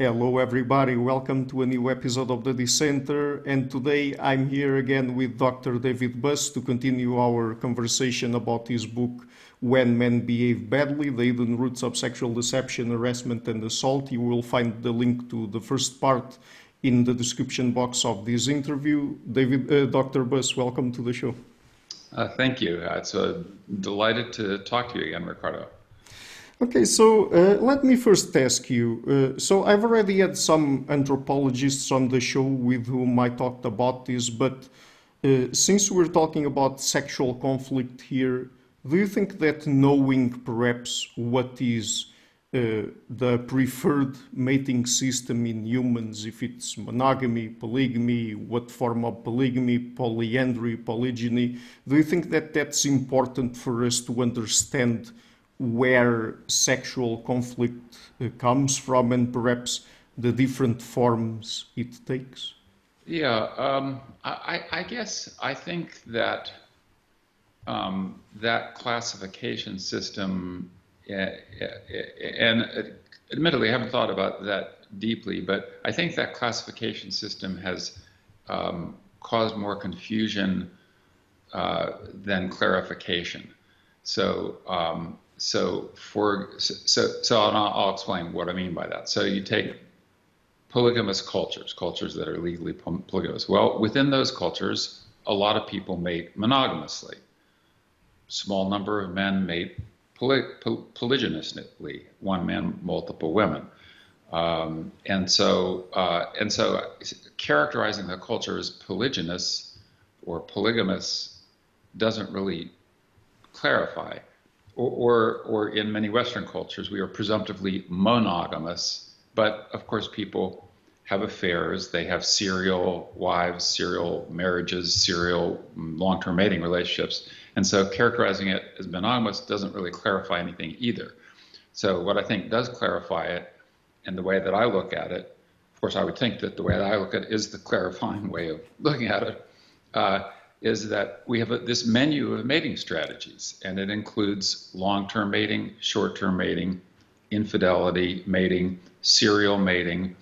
Hello, everybody. Welcome to a new episode of the Dissenter. And today I'm here again with Dr. David Buss to continue our conversation about his book, When Men Behave Badly The Hidden Roots of Sexual Deception, Harassment, and Assault. You will find the link to the first part in the description box of this interview. David, uh, Dr. Buss, welcome to the show. Uh, thank you. It's uh, delighted to talk to you again, Ricardo. Okay, so uh, let me first ask you. Uh, so I've already had some anthropologists on the show with whom I talked about this, but uh, since we're talking about sexual conflict here, do you think that knowing perhaps what is uh, the preferred mating system in humans, if it's monogamy, polygamy, what form of polygamy, polyandry, polygyny, do you think that that's important for us to understand? Where sexual conflict comes from and perhaps the different forms it takes? Yeah, um, I, I, guess I think that um, that classification system, uh, and admittedly, I haven't thought about that deeply, but I think that classification system has um, caused more confusion uh, than clarification. So um, so for so so I'll, I'll explain what I mean by that. So you take polygamous cultures, cultures that are legally polygamous. Well, within those cultures, a lot of people mate monogamously. Small number of men mate poly, poly, polygynously, one man, multiple women. Um, and so, uh, and so, characterizing the culture as polygynous or polygamous doesn't really clarify or, or, in many Western cultures, we are presumptively monogamous. But of course, people have affairs. They have serial wives, serial marriages, serial mm, long term mating relationships. And so characterizing it as monogamous doesn't really clarify anything either. So, what I think does clarify it, and the way that I look at it, of course, I would think that the way that I look at it is the clarifying way of looking at it, uh, is that we have a, this menu of mating strategies, and it includes long term mating, short term mating, infidelity mating, serial mating,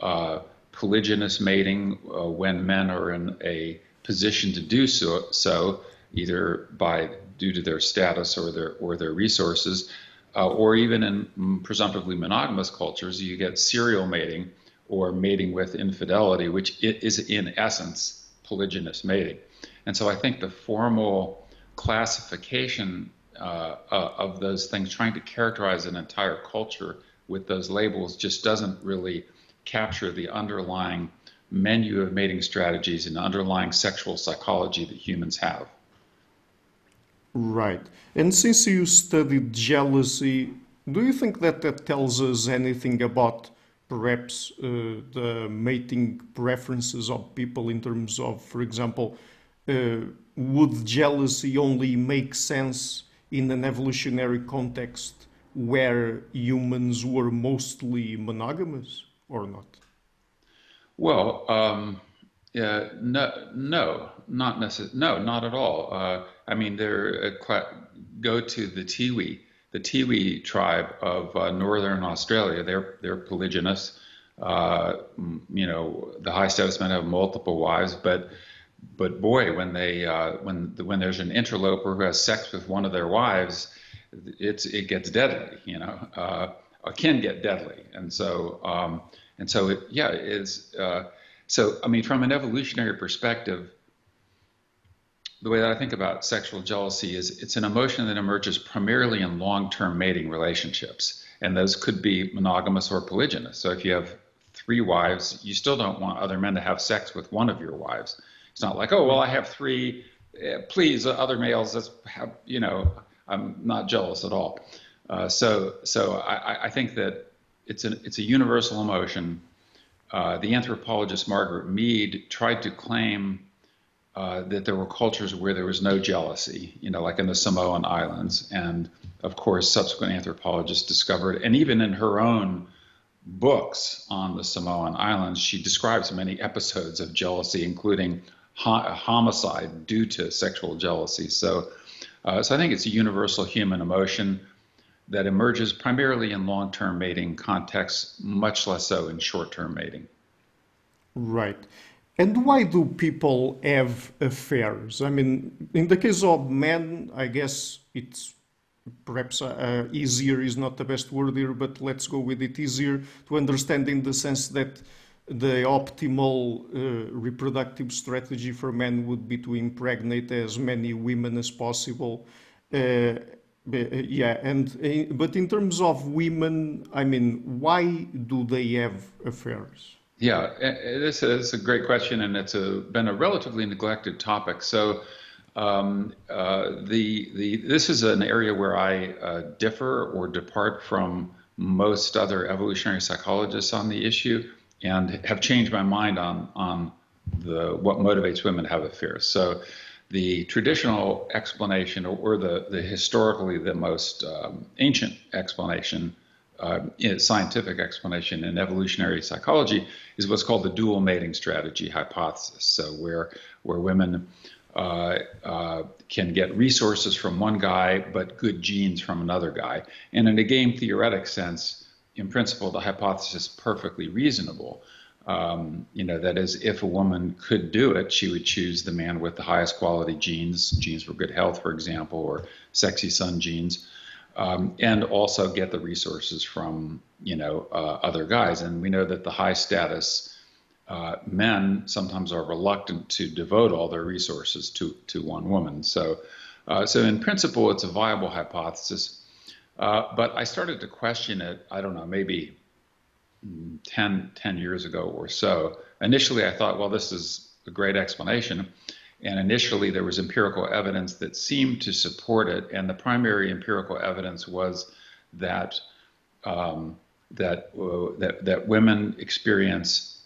uh, polygynous mating uh, when men are in a position to do so, so either by due to their status or their or their resources, uh, or even in presumptively monogamous cultures, you get serial mating or mating with infidelity, which is in essence polygynous mating. And so I think the formal classification uh, uh, of those things, trying to characterize an entire culture with those labels, just doesn't really capture the underlying menu of mating strategies and underlying sexual psychology that humans have. Right. And since you studied jealousy, do you think that that tells us anything about perhaps uh, the mating preferences of people in terms of, for example, would jealousy only make sense in an evolutionary context where humans were mostly monogamous or not? Well, um, yeah, no, no, not necessarily. No, not at all. Uh, I mean, they're uh, go to the Tiwi, the Tiwi tribe of uh, northern Australia. They're they're polygynous. Uh, you know, the high status men have multiple wives, but but boy, when they uh, when when there's an interloper who has sex with one of their wives, it's it gets deadly. You know, uh, can get deadly, and so um, and so it, yeah, it is. Uh, so I mean, from an evolutionary perspective, the way that I think about sexual jealousy is it's an emotion that emerges primarily in long-term mating relationships, and those could be monogamous or polygynous. So if you have three wives, you still don't want other men to have sex with one of your wives it's not like, oh, well, I have three. Uh, please, other males, you know, I'm not jealous at all. Uh, so, so I, I, think that it's a it's a universal emotion. Uh, the anthropologist Margaret Mead tried to claim uh, that there were cultures where there was no jealousy, you know, like in the Samoan Islands, and of course, subsequent anthropologists discovered, and even in her own books on the Samoan Islands, she describes many episodes of jealousy, including homicide due to sexual jealousy. So, uh, so I think it's a universal human emotion. that emerges primarily in long-term mating contexts, much less so in short-term mating. Right. And why do people have affairs? I mean, in the case of men, I guess it's perhaps uh, easier is not the best word here, but let's go with it easier to understand in the sense that the optimal uh, reproductive strategy for men would be to impregnate as many women as possible. Uh, yeah, and uh, but in terms of women, I mean, why do they have affairs? Yeah, this is a great question, and it's a, been a relatively neglected topic. So, um, uh, the the this is an area where I uh, differ or depart from most other evolutionary psychologists on the issue, and have changed my mind on on the what motivates women to have affairs. So, the traditional explanation, or the the historically the most um, ancient explanation uh, scientific explanation in evolutionary psychology is what's called the dual mating strategy hypothesis. So where where women uh, uh, can get resources from one guy but good genes from another guy, and in a game theoretic sense, in principle, the hypothesis is perfectly reasonable. Um, you know, that is, if a woman could do it, she would choose the man with the highest quality genes, genes for good health, for example, or sexy son genes um, and also get the resources from you know uh, other guys. And we know that the high status uh, men sometimes are reluctant to devote all their resources to to one woman. So uh, so in principle, it's a viable hypothesis. Uh, but I started to question it. I don't know, maybe 10, 10 years ago or so. Initially, I thought, well, this is a great explanation. And initially, there was empirical evidence that seemed to support it, and the primary empirical evidence was that um, that, uh, that that women experience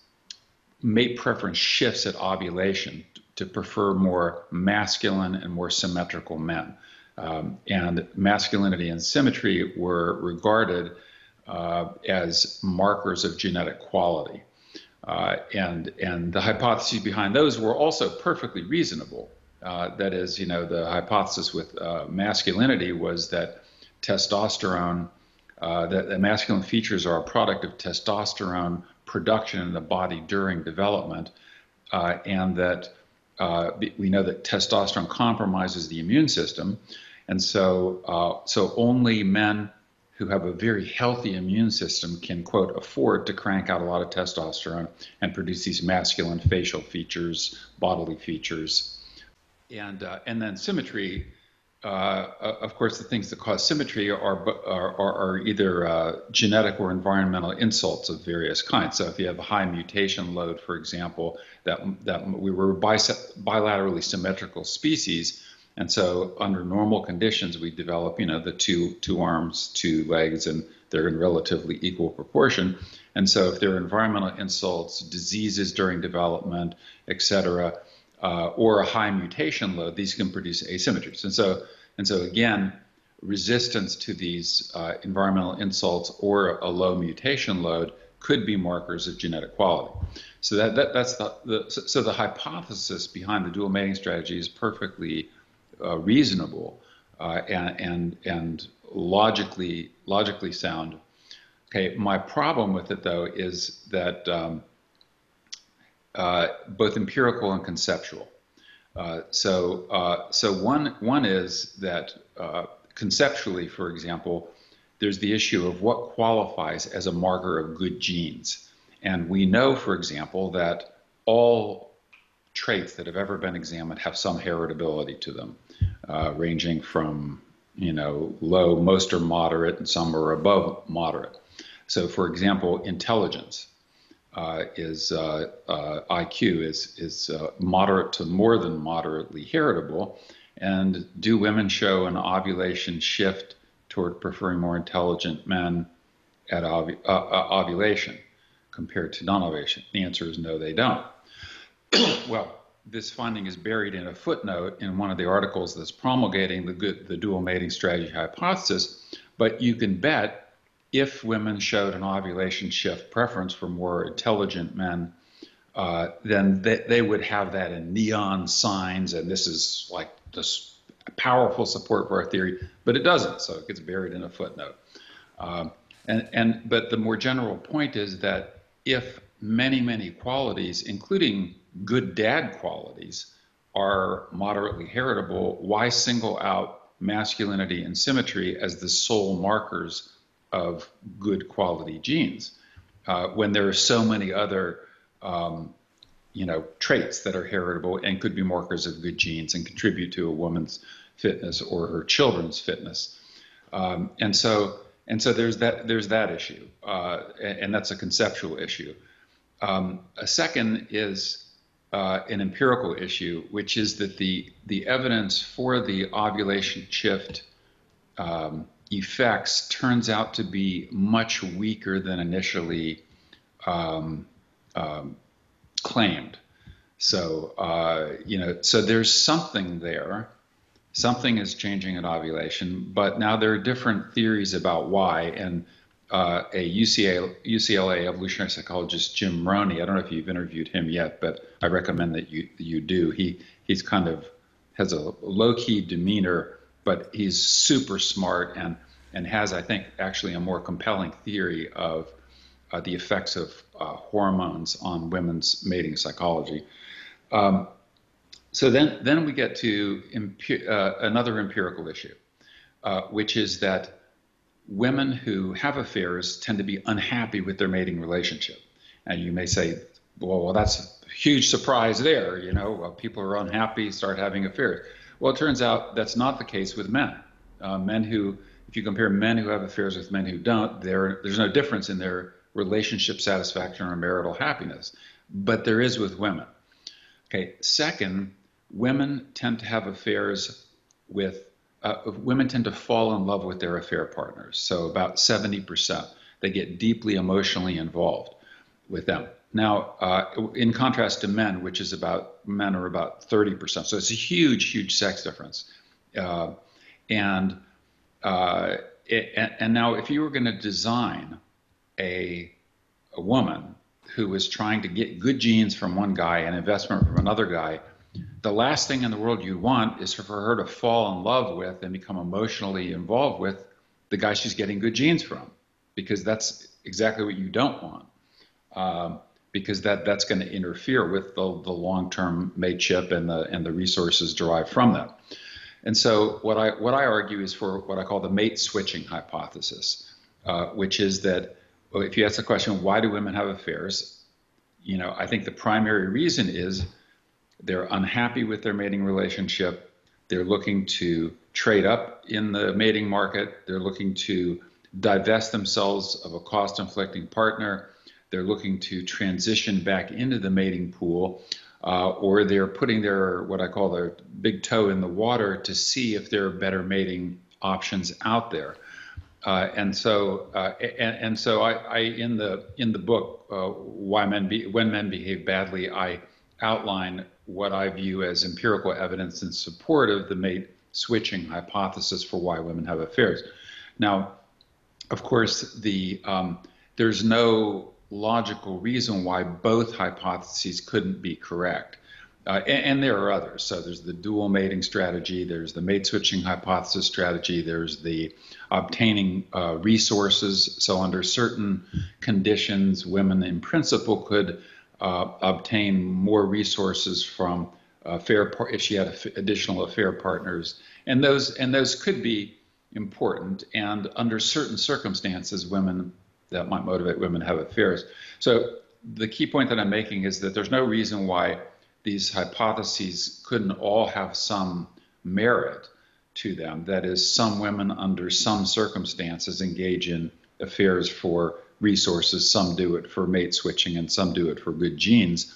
mate preference shifts at ovulation to prefer more masculine and more symmetrical men, um, and masculinity and symmetry were regarded uh, as markers of genetic quality. Uh, and and the hypotheses behind those were also perfectly reasonable. Uh, that is, you know, the hypothesis with uh, masculinity was that testosterone, uh, that the masculine features are a product of testosterone production in the body during development, uh, and that uh, we know that testosterone compromises the immune system, and so so only men who have a very healthy immune system can, quote, afford to crank out a lot of testosterone and produce these masculine facial features, bodily features. And, uh, and then symmetry, uh, of course, the things that cause symmetry are, are, are either uh, genetic or environmental insults of various kinds. So if you have a high mutation load, for example, that, that we were bilaterally symmetrical species, and so under normal conditions, we develop, you know, the two two arms, two legs, and they're in relatively equal proportion. And so if there are environmental insults, diseases during development, et cetera, uh, or a high mutation load, these can produce asymmetries. And so and so again, resistance to these uh, environmental insults or a low mutation load could be markers of genetic quality. So that, that that's the, the so the hypothesis behind the dual mating strategy is perfectly uh, reasonable uh, and, and and logically logically sound. Okay, my problem with it though is that um, uh, both empirical and conceptual. Uh, so uh, so one one is that uh, conceptually, for example, there's the issue of what qualifies as a marker of good genes, and we know, for example, that all traits that have ever been examined have some heritability to them uh, ranging from you know low, most are moderate, and some are above moderate. So, for example, intelligence uh, is uh, uh IQ is is uh, moderate to more than moderately heritable. And do women show an ovulation shift toward preferring more intelligent men at ov- uh, ovulation compared to non-ovulation? The answer is no, they don't. well, this finding is buried in a footnote in one of the articles that's promulgating the, good, the dual mating strategy hypothesis. But you can bet if women showed an ovulation shift preference for more intelligent men, uh, then they, they, would have that in neon signs. And this is like this powerful support for our theory, but it doesn't, so it gets buried in a footnote. Um, and, and but the more general point is that if many many qualities, including good dad qualities, are moderately heritable, why single out masculinity and symmetry as the sole markers of good quality genes uh, when there are so many other um, you know traits that are heritable and could be markers of good genes and contribute to a woman's fitness or her children's fitness. Um, and so and so there's that there's that issue uh, and, and, that's a conceptual issue. Um, a second is uh, an empirical issue, which is that the the evidence for the ovulation shift um, effects turns out to be much weaker than initially um, um, claimed. So uh, you know, so there's something there. Something is changing at ovulation, but now there are different theories about why, and uh, a UCLA, UCLA evolutionary psychologist, Jim Roney. I don't know if you've interviewed him yet, but I recommend that you you do. He he's kind of has a low key demeanor, but he's super smart and and has I think actually a more compelling theory of uh, the effects of uh, hormones on women's mating psychology. Um, so then then we get to impu- uh, another empirical issue, uh, which is that women who have affairs tend to be unhappy with their mating relationship. And you may say, well, well that's a huge surprise there. You know, uh, people are unhappy, start having affairs. Well, it turns out that's not the case with men. Uh, men who, if you compare men who have affairs with men who don't, there's no difference in their relationship satisfaction or marital happiness. But there is with women. Okay. Second, women tend to have affairs with uh, women tend to fall in love with their affair partners. So about 70%, they get deeply emotionally involved with them. Now, uh, in contrast to men, which is about men are about 30%. So it's a huge, huge sex difference. Uh, and uh, it, and now, if you were going to design a a woman who was trying to get good genes from one guy and investment from another guy the last thing in the world you want is for her to fall in love with and become emotionally involved with the guy she's getting good genes from, because that's exactly what you don't want. Um, because that that's going to interfere with the, the long-term mateship and the and the resources derived from that. And so what I what I argue is for what I call the mate switching hypothesis, uh, which is that if you ask the question why do women have affairs, you know I think the primary reason is they're unhappy with their mating relationship. They're looking to trade up in the mating market. They're looking to divest themselves of a cost inflicting partner. They're looking to transition back into the mating pool. Uh, or they're putting their what I call their big toe in the water to see if there are better mating options out there. Uh, and so, uh, and, and, so I, I, in the in the book, uh, why men be, when men behave badly, I outline what I view as empirical evidence in support of the mate switching hypothesis for why women have affairs. Now, of course, the um, there's no logical reason why both hypotheses couldn't be correct. Uh, and, and, there are others. So there's the dual mating strategy, there's the mate switching hypothesis strategy, there's the obtaining uh, resources. So under certain conditions, women in principle could uh, obtain more resources from affair par- if she had additional affair partners, and those and those could be important. And under certain circumstances, women that might motivate women to have affairs. So the key point that I'm making is that there's no reason why these hypotheses couldn't all have some merit to them. That is, some women under some circumstances engage in affairs for resources. Some do it for mate switching, and some do it for good genes.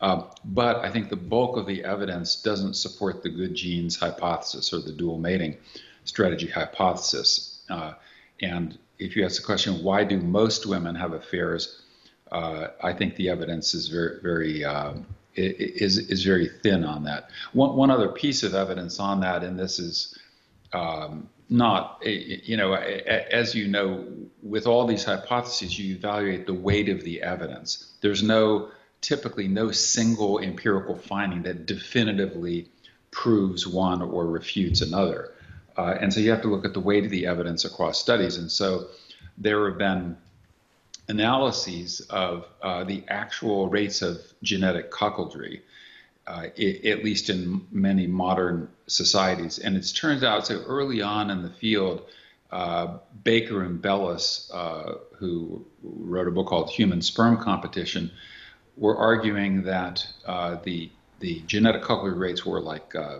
Uh, but I think the bulk of the evidence doesn't support the good genes hypothesis or the dual mating strategy hypothesis. Uh, and if you ask the question, why do most women have affairs? Uh, I think the evidence is very, very uh, is is very thin on that. One one other piece of evidence on that, and this is um, not, you know, as you know, with all these hypotheses, you evaluate the weight of the evidence. There's no, typically, no single empirical finding that definitively proves one or refutes another. Uh, and so you have to look at the weight of the evidence across studies. And so there have been analyses of uh, the actual rates of genetic cuckoldry, uh, at least in many modern societies. And it turns out, so early on in the field, uh, Baker and Bellis, uh, who wrote a book called Human Sperm Competition, were arguing that uh, the the genetic coupling rates were like uh,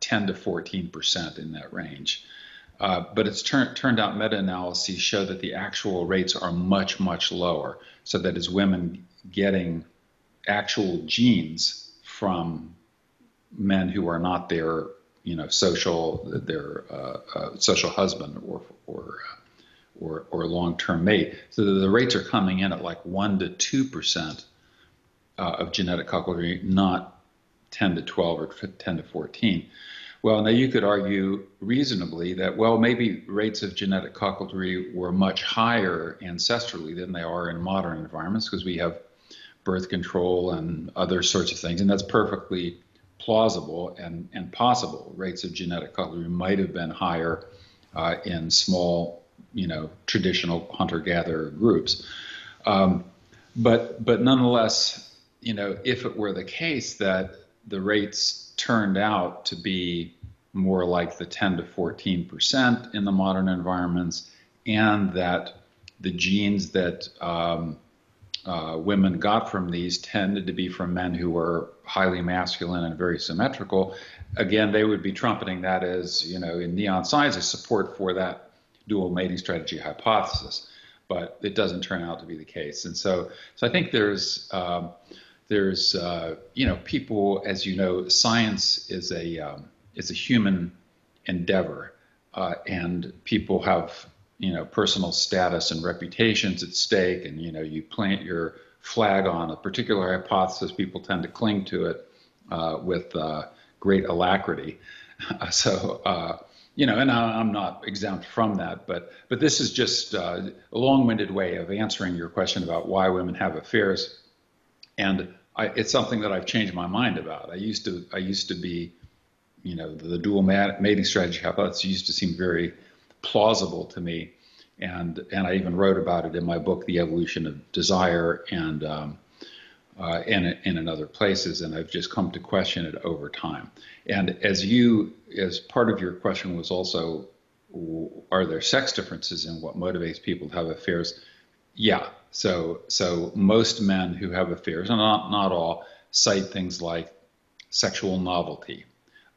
10 to 14 percent in that range. Uh, but it's tur- turned out meta-analyses show that the actual rates are much, much lower. So that is women getting actual genes from men who are not their, you know, social their uh, uh, social husband or or uh, or, or long-term mate. So the rates are coming in at like one to two percent uh, of genetic cuckoldry, not 10 to 12 or 10 to 14. Well, now you could argue reasonably that, well, maybe rates of genetic cuckoldry were much higher ancestrally than they are in modern environments because we have birth control and other sorts of things, and that's perfectly plausible and, and possible. Rates of genetic cuckoldry might have been higher uh, in small, you know, traditional hunter-gatherer groups. Um, but but nonetheless, you know, if it were the case that the rates turned out to be more like the 10 to 14 percent in the modern environments, and that the genes that um, uh, women got from these tended to be from men who were highly masculine and very symmetrical. Again, they would be trumpeting that as, you know, in neon signs as support for that dual mating strategy hypothesis. But it doesn't turn out to be the case. And so, so I think there's, um, there's uh, you know people as you know science is a um, is a human endeavor uh, and people have you know personal status and reputations at stake and you know you plant your flag on a particular hypothesis people tend to cling to it uh, with uh, great alacrity so uh, you know and I'm not exempt from that but but this is just uh, a long-winded way of answering your question about why women have affairs and I, it's something that I've changed my mind about. I used to I used to be, you know, the, the dual mating strategy hypothesis used to seem very plausible to me, and and I even wrote about it in my book, The Evolution of Desire, and um, uh, and, and in other places, and I've just come to question it over time. And as you, as part of your question was also, are there sex differences in what motivates people to have affairs? Yeah. So so most men who have affairs, and not not all, cite things like sexual novelty,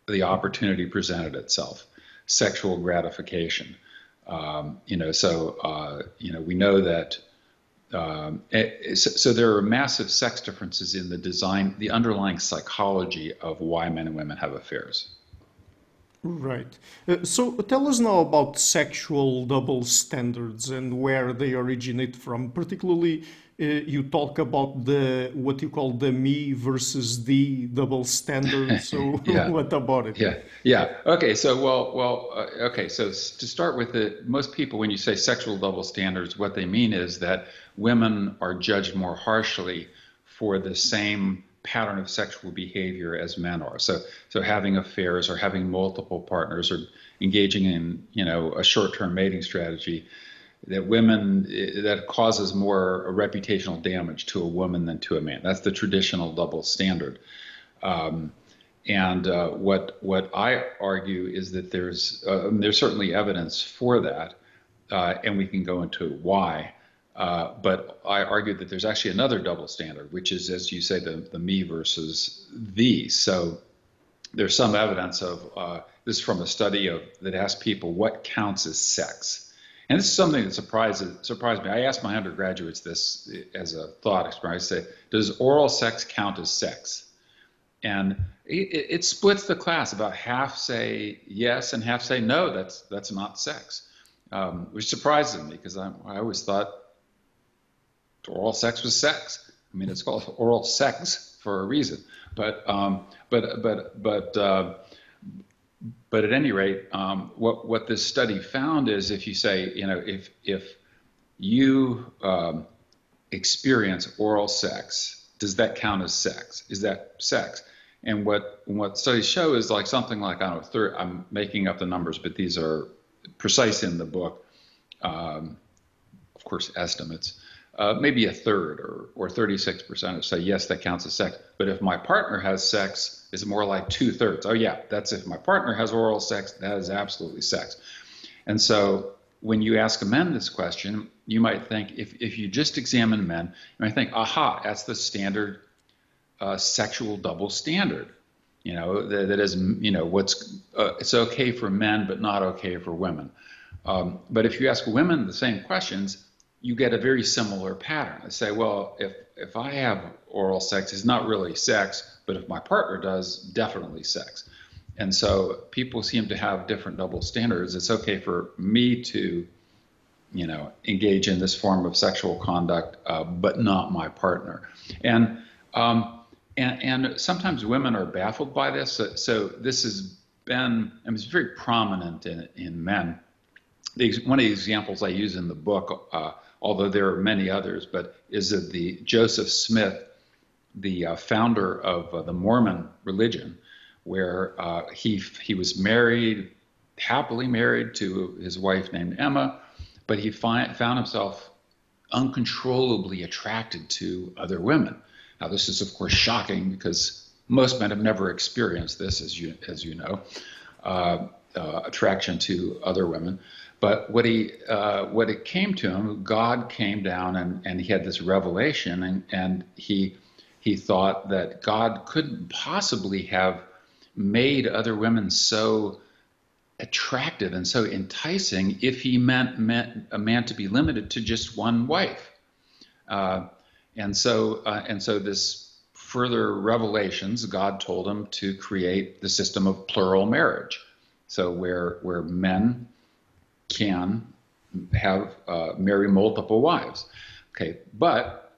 the opportunity presented itself, sexual gratification. Um, you know, so uh, you know we know that. Um, it, so, so there are massive sex differences in the design, the underlying psychology of why men and women have affairs. Right. Uh, so tell us now about sexual double standards and where they originate from. Particularly, you talk about the what you call the me versus thee double standard. So yeah. what about it? Yeah. Yeah. Okay. So well, well. Uh, okay. So to start with, it, most people, when you say sexual double standards, what they mean is that women are judged more harshly for the same pattern of sexual behavior as men are. So, so having affairs or having multiple partners or engaging in, you know, a short-term mating strategy that women that causes more reputational damage to a woman than to a man. That's the traditional double standard. Um, and uh, what what I argue is that there's uh, there's certainly evidence for that, uh, and we can go into why. Uh, but I argue that there's actually another double standard, which is, as you say, the, the me versus thee. So there's some evidence of uh, this from a study of that asked people what counts as sex. And this is something that surprises surprised me. I asked my undergraduates this as a thought experiment. I say, "Does oral sex count as sex?" And it, it splits the class. About half say yes, and half say no. That's that's not sex, um, which surprises me because I, I always thought oral sex was sex. I mean, it's called oral sex for a reason. But um, but but but uh, but at any rate, um, what what this study found is if you say you know if if you um, experience oral sex, does that count as sex? Is that sex? And what what studies show is like something like I don't know, third, I'm making up the numbers, but these are precise in the book. Um, of course, estimates. Uh, maybe a third or, or 36% say, yes, that counts as sex. But if my partner has sex, it's more like two thirds. Oh, yeah, that's if my partner has oral sex, that is absolutely sex. And so when you ask a men this question, you might think, if, if you just examine men, you might think, aha, that's the standard uh, sexual double standard. You know, that, that is, you know, what's, uh, it's okay for men, but not okay for women. Um, but if you ask women the same questions, you get a very similar pattern. They say, well, if, if I have oral sex, it's not really sex, but if my partner does, definitely sex. And so people seem to have different double standards. It's okay for me to, you know, engage in this form of sexual conduct, uh, but not my partner. And, um, and and sometimes women are baffled by this. So, so this has been, I mean, it's very prominent in in men. The, one of the examples I use in the book uh, although there are many others, but is that the Joseph Smith, the uh, founder of uh, the Mormon religion, where uh, he he was married, happily married to his wife named Emma, but he found himself uncontrollably attracted to other women. Now, this is of course shocking because most men have never experienced this, as you as you know, uh, uh, attraction to other women. But what he, uh, what it came to him, God came down and, and he had this revelation, and, and he, he thought that God couldn't possibly have made other women so attractive and so enticing if he meant, meant a man to be limited to just one wife. Uh, and so, uh, and so this further revelations, God told him to create the system of plural marriage. So where where men can have uh, marry multiple wives. Okay, but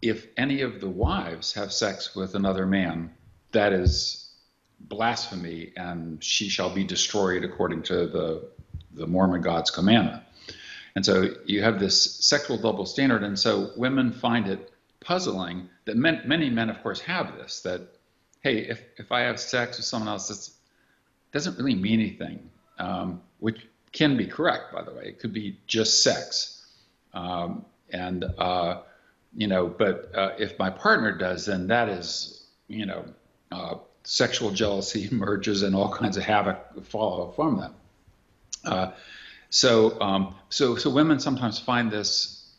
if any of the wives have sex with another man, that is blasphemy, and she shall be destroyed according to the the Mormon God's commandment. And so you have this sexual double standard, and so women find it puzzling that men, many men, of course, have this. That hey, if if I have sex with someone else, that doesn't really mean anything. Um, which can be correct, by the way. It could be just sex. Um, and, uh, you know, but uh, if my partner does, then that is, you know, uh, sexual jealousy emerges and all kinds of havoc follow from that. Uh, so, um, so, so women sometimes find this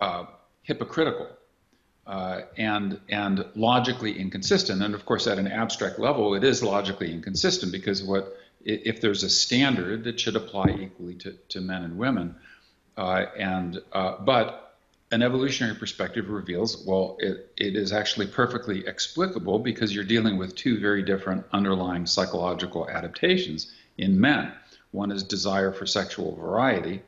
uh, hypocritical. Uh, and and logically inconsistent. And of course, at an abstract level, it is logically inconsistent because what if there's a standard that should apply equally to, to men and women. Uh, and uh, but an evolutionary perspective reveals well it, it is actually perfectly explicable because you're dealing with two very different underlying psychological adaptations in men one is desire for sexual variety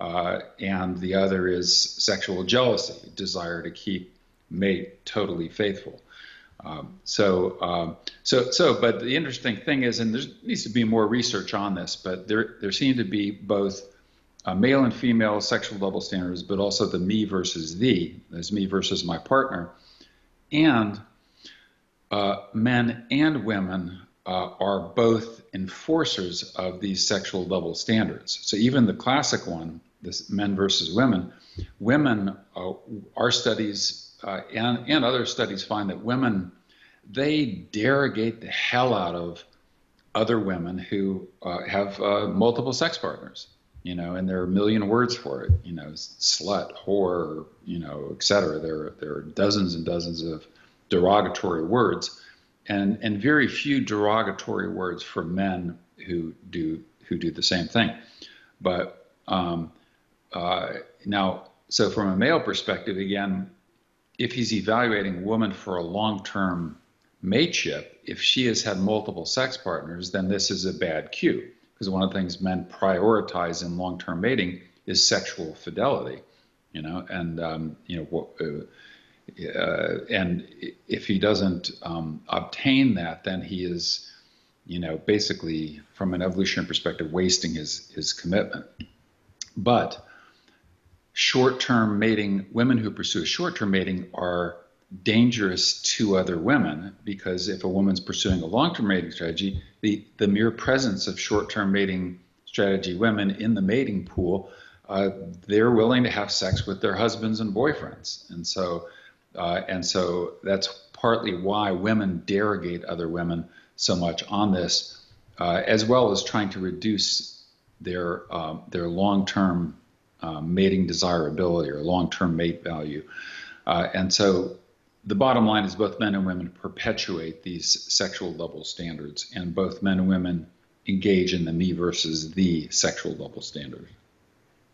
uh, and the other is sexual jealousy desire to keep mate totally faithful um, so, um, so, so, but the interesting thing is, and there needs to be more research on this, but there, there seem to be both uh, male and female sexual double standards, but also the me versus thee, there's me versus my partner, and uh, men and women uh, are both enforcers of these sexual double standards. So even the classic one, this men versus women, women, uh, our studies uh, and, and other studies find that women, they derogate the hell out of other women who uh, have uh, multiple sex partners, you know, and there are a million words for it, you know, slut, whore, you know, et cetera. There, there are dozens and dozens of derogatory words and, and very few derogatory words for men who do, who do the same thing. But um, uh, now, so from a male perspective, again, if he's evaluating woman for a long-term mateship, if she has had multiple sex partners, then this is a bad cue. Because one of the things men prioritize in long-term mating is sexual fidelity, you know, and um, you know, uh, uh, and if he doesn't um, obtain that, then he is, you know, basically from an evolutionary perspective, wasting his his commitment. But short-term mating, women who pursue short-term mating are dangerous to other women because if a woman's pursuing a long-term mating strategy, the, the mere presence of short-term mating strategy women in the mating pool, uh, they're willing to have sex with their husbands and boyfriends, and so uh, and so that's partly why women derogate other women so much on this, uh, as well as trying to reduce their um, their long-term um, mating desirability or long-term mate value. Uh, and so the bottom line is both men and women perpetuate these sexual double standards, and both men and women engage in thee me versus the sexual double standard.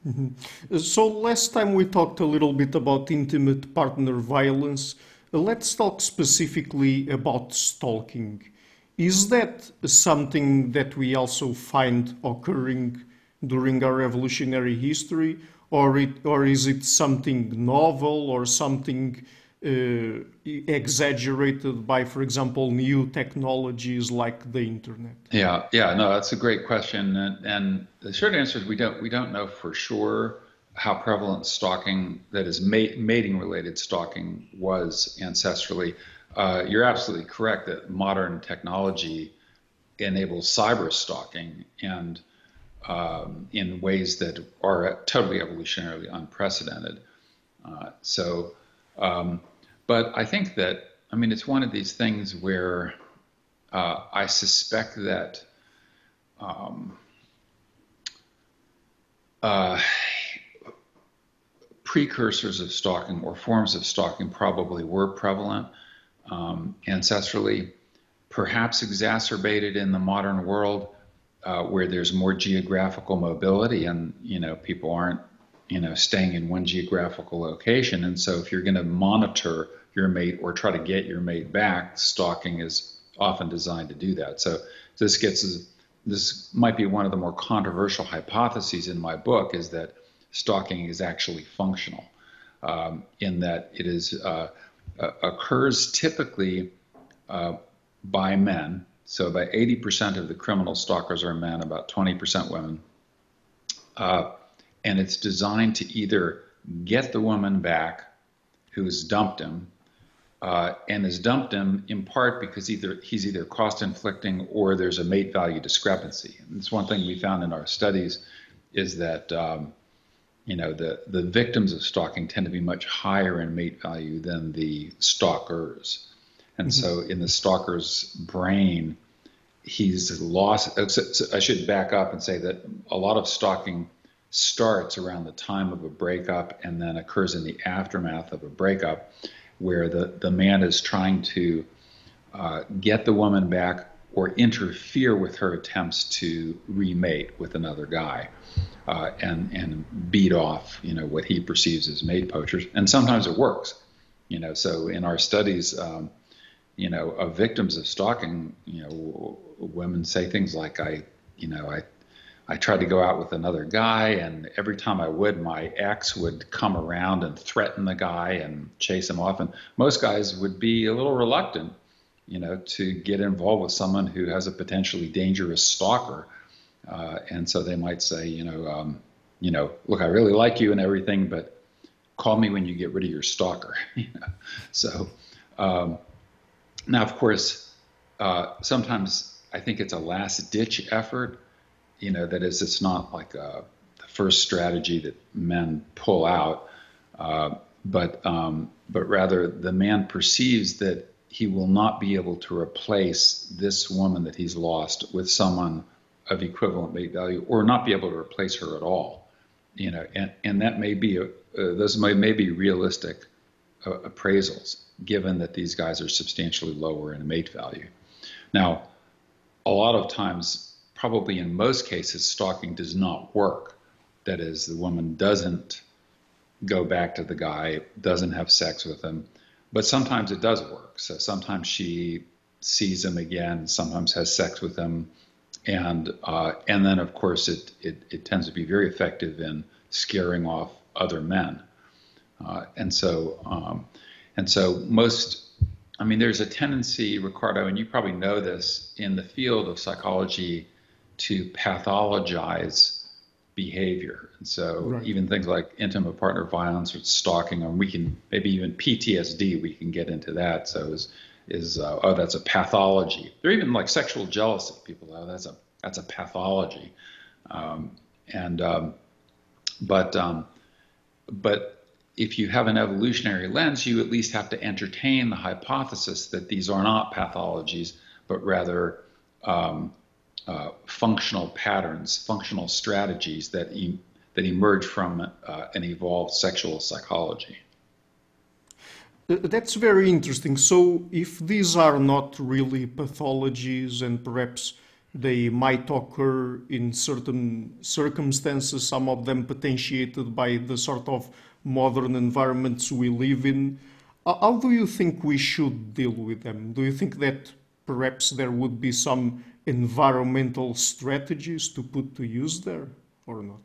Mm-hmm. So last time we talked a little bit about intimate partner violence. Let's talk specifically about stalking. Is that something that we also find occurring during our evolutionary history, or, it, or is it something novel or something exaggerated by, for example, new technologies like the internet? Yeah, yeah, no, that's a great question, and, and the short answer is we don't we don't know for sure how prevalent stalking, that is mating related stalking, was ancestrally. Uh, you're absolutely correct that modern technology enables cyber stalking and um, in ways that are totally evolutionarily unprecedented. Uh, so, um, but I think that, I mean, it's one of these things where uh, I suspect that um, uh, precursors of stalking or forms of stalking probably were prevalent um, ancestrally, perhaps exacerbated in the modern world uh, where there's more geographical mobility and you know people aren't you know staying in one geographical location. And so if you're going to monitor your mate or try to get your mate back stalking is often designed to do that. So this gets this might be one of the more controversial hypotheses in my book is that stalking is actually functional um, in that it is uh, occurs typically uh, by men. So about 80% of the criminal stalkers are men, about 20% women. Uh, and it's designed to either get the woman back who's dumped him, uh, and has dumped him in part because either he's either cost inflicting or there's a mate value discrepancy. And it's one thing we found in our studies is that um, you know the the victims of stalking tend to be much higher in mate value than the stalkers. And mm-hmm. so in the stalker's brain, he's lost. I should back up and say that a lot of stalking starts around the time of a breakup and then occurs in the aftermath of a breakup, where the, the man is trying to uh, get the woman back or interfere with her attempts to remate with another guy. Uh, and and beat off, you know, what he perceives as mate poachers, and sometimes it works, you know. So in our studies, um, you know, of victims of stalking, you know, women say things like, I, you know, I, I tried to go out with another guy, and every time I would, my ex would come around and threaten the guy and chase him off. And most guys would be a little reluctant, you know, to get involved with someone who has a potentially dangerous stalker. Uh, and so they might say, you know, um, you know, look, I really like you and everything, but call me when you get rid of your stalker. So, um, now, of course, uh, sometimes I think it's a last ditch effort. You know, that is, it's not like a, uh, the first strategy that men pull out, uh, but um, but rather the man perceives that he will not be able to replace this woman that he's lost with someone of equivalent mate value, or not be able to replace her at all. You know, and and that may be a, uh, those may, may be realistic uh, appraisals given that these guys are substantially lower in mate value. Now, a lot of times, probably in most cases, stalking does not work. That is, the woman doesn't go back to the guy, doesn't have sex with him, but sometimes it does work. So sometimes she sees him again, sometimes has sex with him, and uh, and then of course it, it, it tends to be very effective in scaring off other men, uh, and so um, and so most, I mean, there's a tendency, Ricardo, and you probably know this in the field of psychology, to pathologize behavior. And so right. even things like intimate partner violence or stalking, or we can maybe even PTSD, we can get into that. So is is uh, oh that's a pathology. Or even like sexual jealousy. People oh that's a that's a pathology. Um, and um, but um, but if you have an evolutionary lens, you at least have to entertain the hypothesis that these are not pathologies, but rather um, uh, functional patterns, functional strategies that, e- that emerge from uh, an evolved sexual psychology. Uh, that's very interesting. So, if these are not really pathologies and perhaps they might occur in certain circumstances, some of them potentiated by the sort of modern environments we live in, how do you think we should deal with them? Do you think that perhaps there would be some environmental strategies to put to use there or not?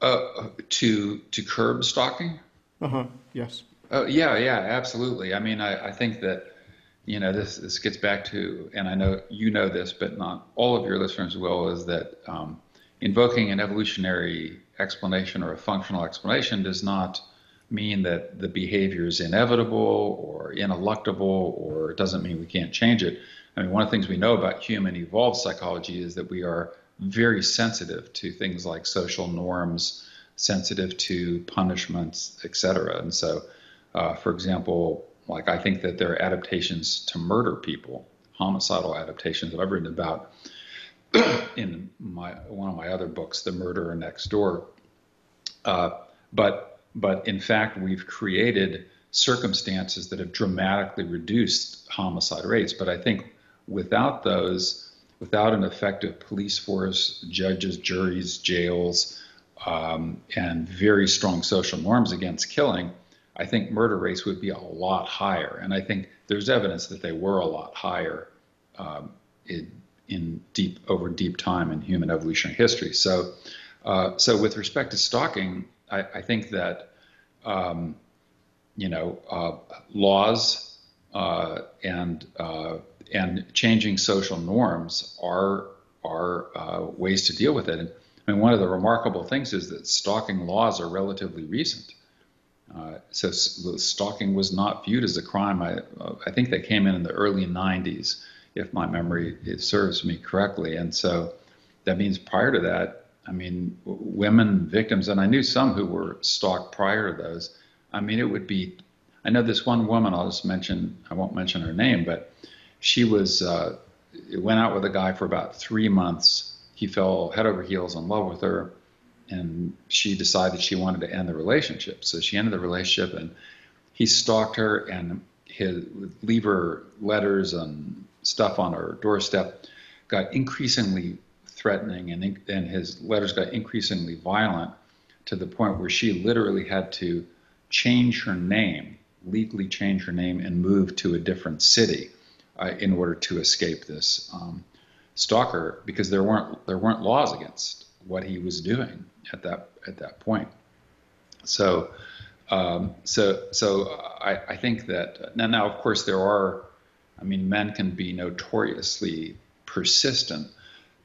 Uh, to to curb stalking? Uh huh. Yes. Uh, yeah, yeah, absolutely. I mean, I, I think that you know this this gets back to, and I know you know this, but not all of your listeners will, is that um, invoking an evolutionary explanation or a functional explanation does not mean that the behavior is inevitable or ineluctable or it doesn't mean we can't change it. I mean, one of the things we know about human evolved psychology is that we are very sensitive to things like social norms, sensitive to punishments, etc. And so, uh, for example, like I think that there are adaptations to murder people, homicidal adaptations that I've written about in my one of my other books, The Murderer Next Door. Uh, but but in fact, we've created circumstances that have dramatically reduced homicide rates. But I think without those, without an effective police force, judges, juries, jails, um, and very strong social norms against killing, I think murder rates would be a lot higher. And I think there's evidence that they were a lot higher um, in, in, deep over deep time in human evolutionary history. So, uh, so with respect to stalking, I, I think that um, you know uh, laws uh, and uh, and changing social norms are are uh, ways to deal with it. And I mean, one of the remarkable things is that stalking laws are relatively recent. Uh, so stalking was not viewed as a crime. I, I think they came in in the early 90s, if my memory serves me correctly. And so that means prior to that, I mean, women victims, and I knew some who were stalked prior to those. I mean, it would be. I know this one woman. I'll just mention. I won't mention her name, but she was uh, went out with a guy for about three months. He fell head over heels in love with her, and she decided she wanted to end the relationship. So she ended the relationship, and he stalked her and his leave her letters and stuff on her doorstep. Got increasingly threatening, and and his letters got increasingly violent to the point where she literally had to change her name, legally change her name, and move to a different city uh, in order to escape this um, stalker because there weren't there weren't laws against what he was doing at that at that point. So um, so so I, I think that now now of course there are I mean men can be notoriously persistent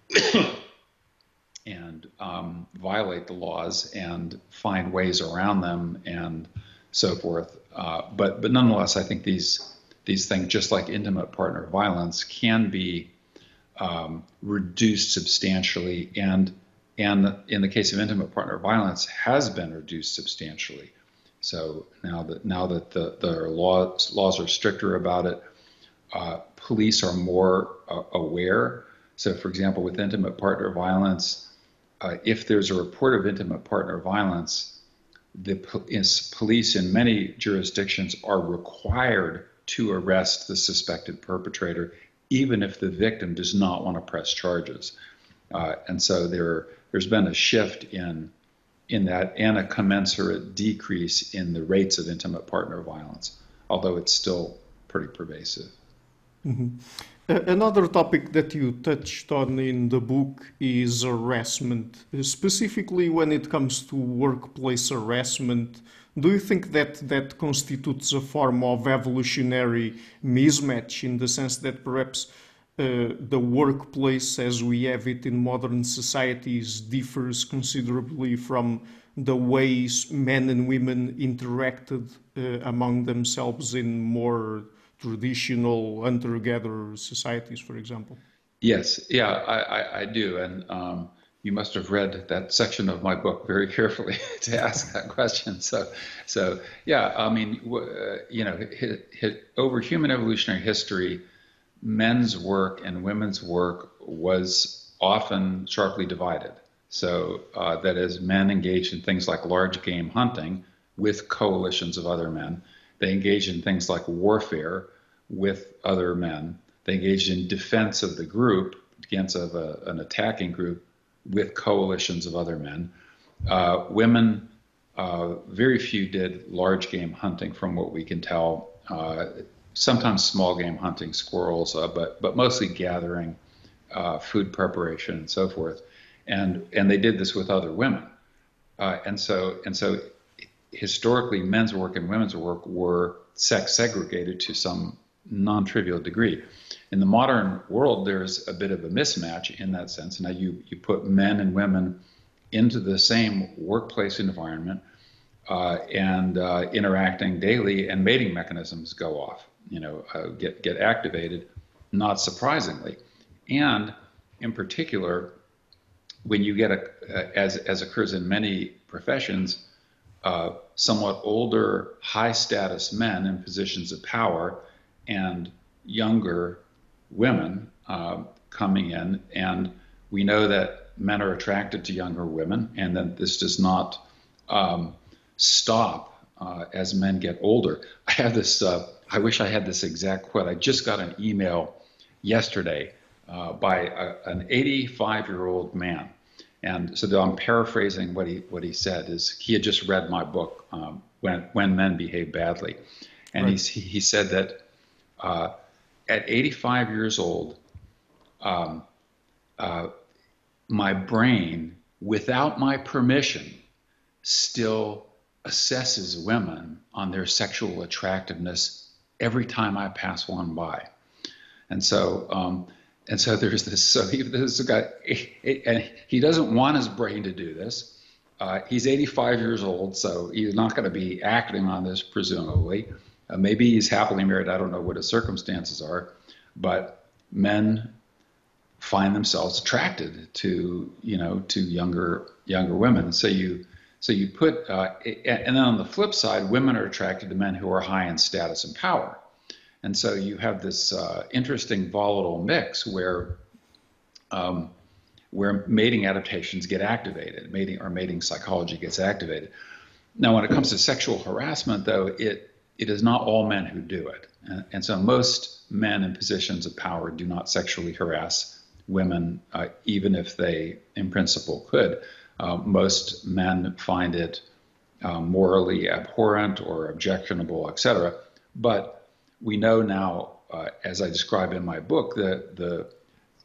and um, violate the laws and find ways around them and so forth. Uh, but but nonetheless, I think these these things, just like intimate partner violence, can be um, reduced substantially, and and in the case of intimate partner violence, has been reduced substantially. So now that now that the, the laws laws are stricter about it, uh, police are more uh, aware. So, for example, with intimate partner violence, uh, if there's a report of intimate partner violence, the police in many jurisdictions are required to arrest the suspected perpetrator, even if the victim does not want to press charges. Uh, and so there, there's been a shift in, in that and a commensurate decrease in the rates of intimate partner violence, although it's still pretty pervasive. Mm-hmm. Another topic that you touched on in the book is harassment, specifically when it comes to workplace harassment do you think that that constitutes a form of evolutionary mismatch in the sense that perhaps uh, the workplace as we have it in modern societies differs considerably from the ways men and women interacted uh, among themselves in more traditional hunter-gatherer societies, for example? Yes, yeah, I, I, I do. And um, you must have read that section of my book very carefully to ask that question. So, so yeah, I mean, uh, you know, hit, hit, over human evolutionary history, men's work and women's work was often sharply divided. So uh, that is, men engaged in things like large game hunting with coalitions of other men. They engaged in things like warfare with other men. They engaged in defense of the group against of a, an attacking group with coalitions of other men. Uh, women, uh, very few did large game hunting, from what we can tell. Uh, sometimes small game hunting, squirrels, uh, but but mostly gathering, uh, food preparation, and so forth. And and they did this with other women. Uh, and so and so, historically, men's work and women's work were sex segregated to some non-trivial degree in the modern world, there's a bit of a mismatch in that sense. Now, you, you put men and women into the same workplace environment uh, and uh, interacting daily, and mating mechanisms go off, you know, uh, get, get activated, not surprisingly. And in particular, when you get a, as, as occurs in many professions, uh, somewhat older, high status men in positions of power and younger women uh, coming in, and we know that men are attracted to younger women, and that this does not um, stop uh, as men get older. I have this. Uh, I wish I had this exact quote. I just got an email yesterday uh, by a, an 85-year-old man, and so I'm paraphrasing what he what he said. Is he had just read my book um, when when men behave badly, and right. he he said that uh, at 85 years old, um, uh, my brain, without my permission, still assesses women on their sexual attractiveness every time I pass one by. And so, um, and so there's this. So he, this guy, and he doesn't want his brain to do this. Uh, he's 85 years old, so he's not going to be acting on this, presumably. Uh, maybe he's happily married. I don't know what his circumstances are, but men find themselves attracted to you know to younger younger women. So you so you put uh, and then on the flip side, women are attracted to men who are high in status and power. And so you have this uh, interesting volatile mix where um, where mating adaptations get activated, mating or mating psychology gets activated. Now, when it comes to sexual harassment, though, it it is not all men who do it. And, and so most men in positions of power do not sexually harass women, uh, even if they, in principle, could. Uh, most men find it uh, morally abhorrent or objectionable, etc. But we know now, uh, as I describe in my book, the, the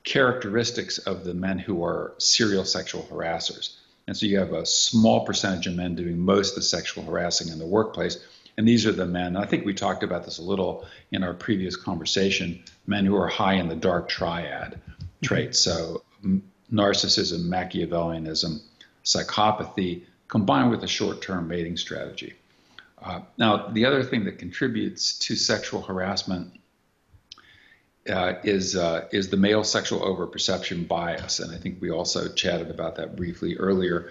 characteristics of the men who are serial sexual harassers. And so you have a small percentage of men doing most of the sexual harassing in the workplace and these are the men, I think we talked about this a little in our previous conversation, men who are high in the dark triad traits. So narcissism, Machiavellianism, psychopathy, combined with a short term mating strategy. Uh, now, the other thing that contributes to sexual harassment uh, is uh, is the male sexual overperception bias, and I think we also chatted about that briefly earlier.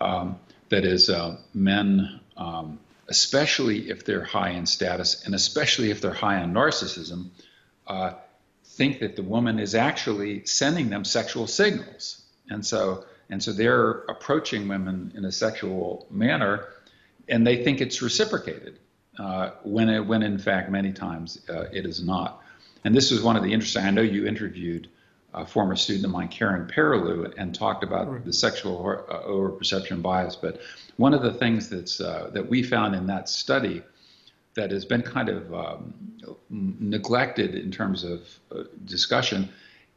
Um, that is, uh, men um, especially if they're high in status and especially if they're high on narcissism, uh, think that the woman is actually sending them sexual signals. And so, and so they're approaching women in a sexual manner and they think it's reciprocated uh, when, it, when in fact many times uh, it is not. And this was one of the interesting, I know you interviewed a former student of mine, Carin Perilloux, and talked about right. the sexual uh, overperception bias. But one of the things that's uh, that we found in that study that has been kind of um, neglected in terms of uh, discussion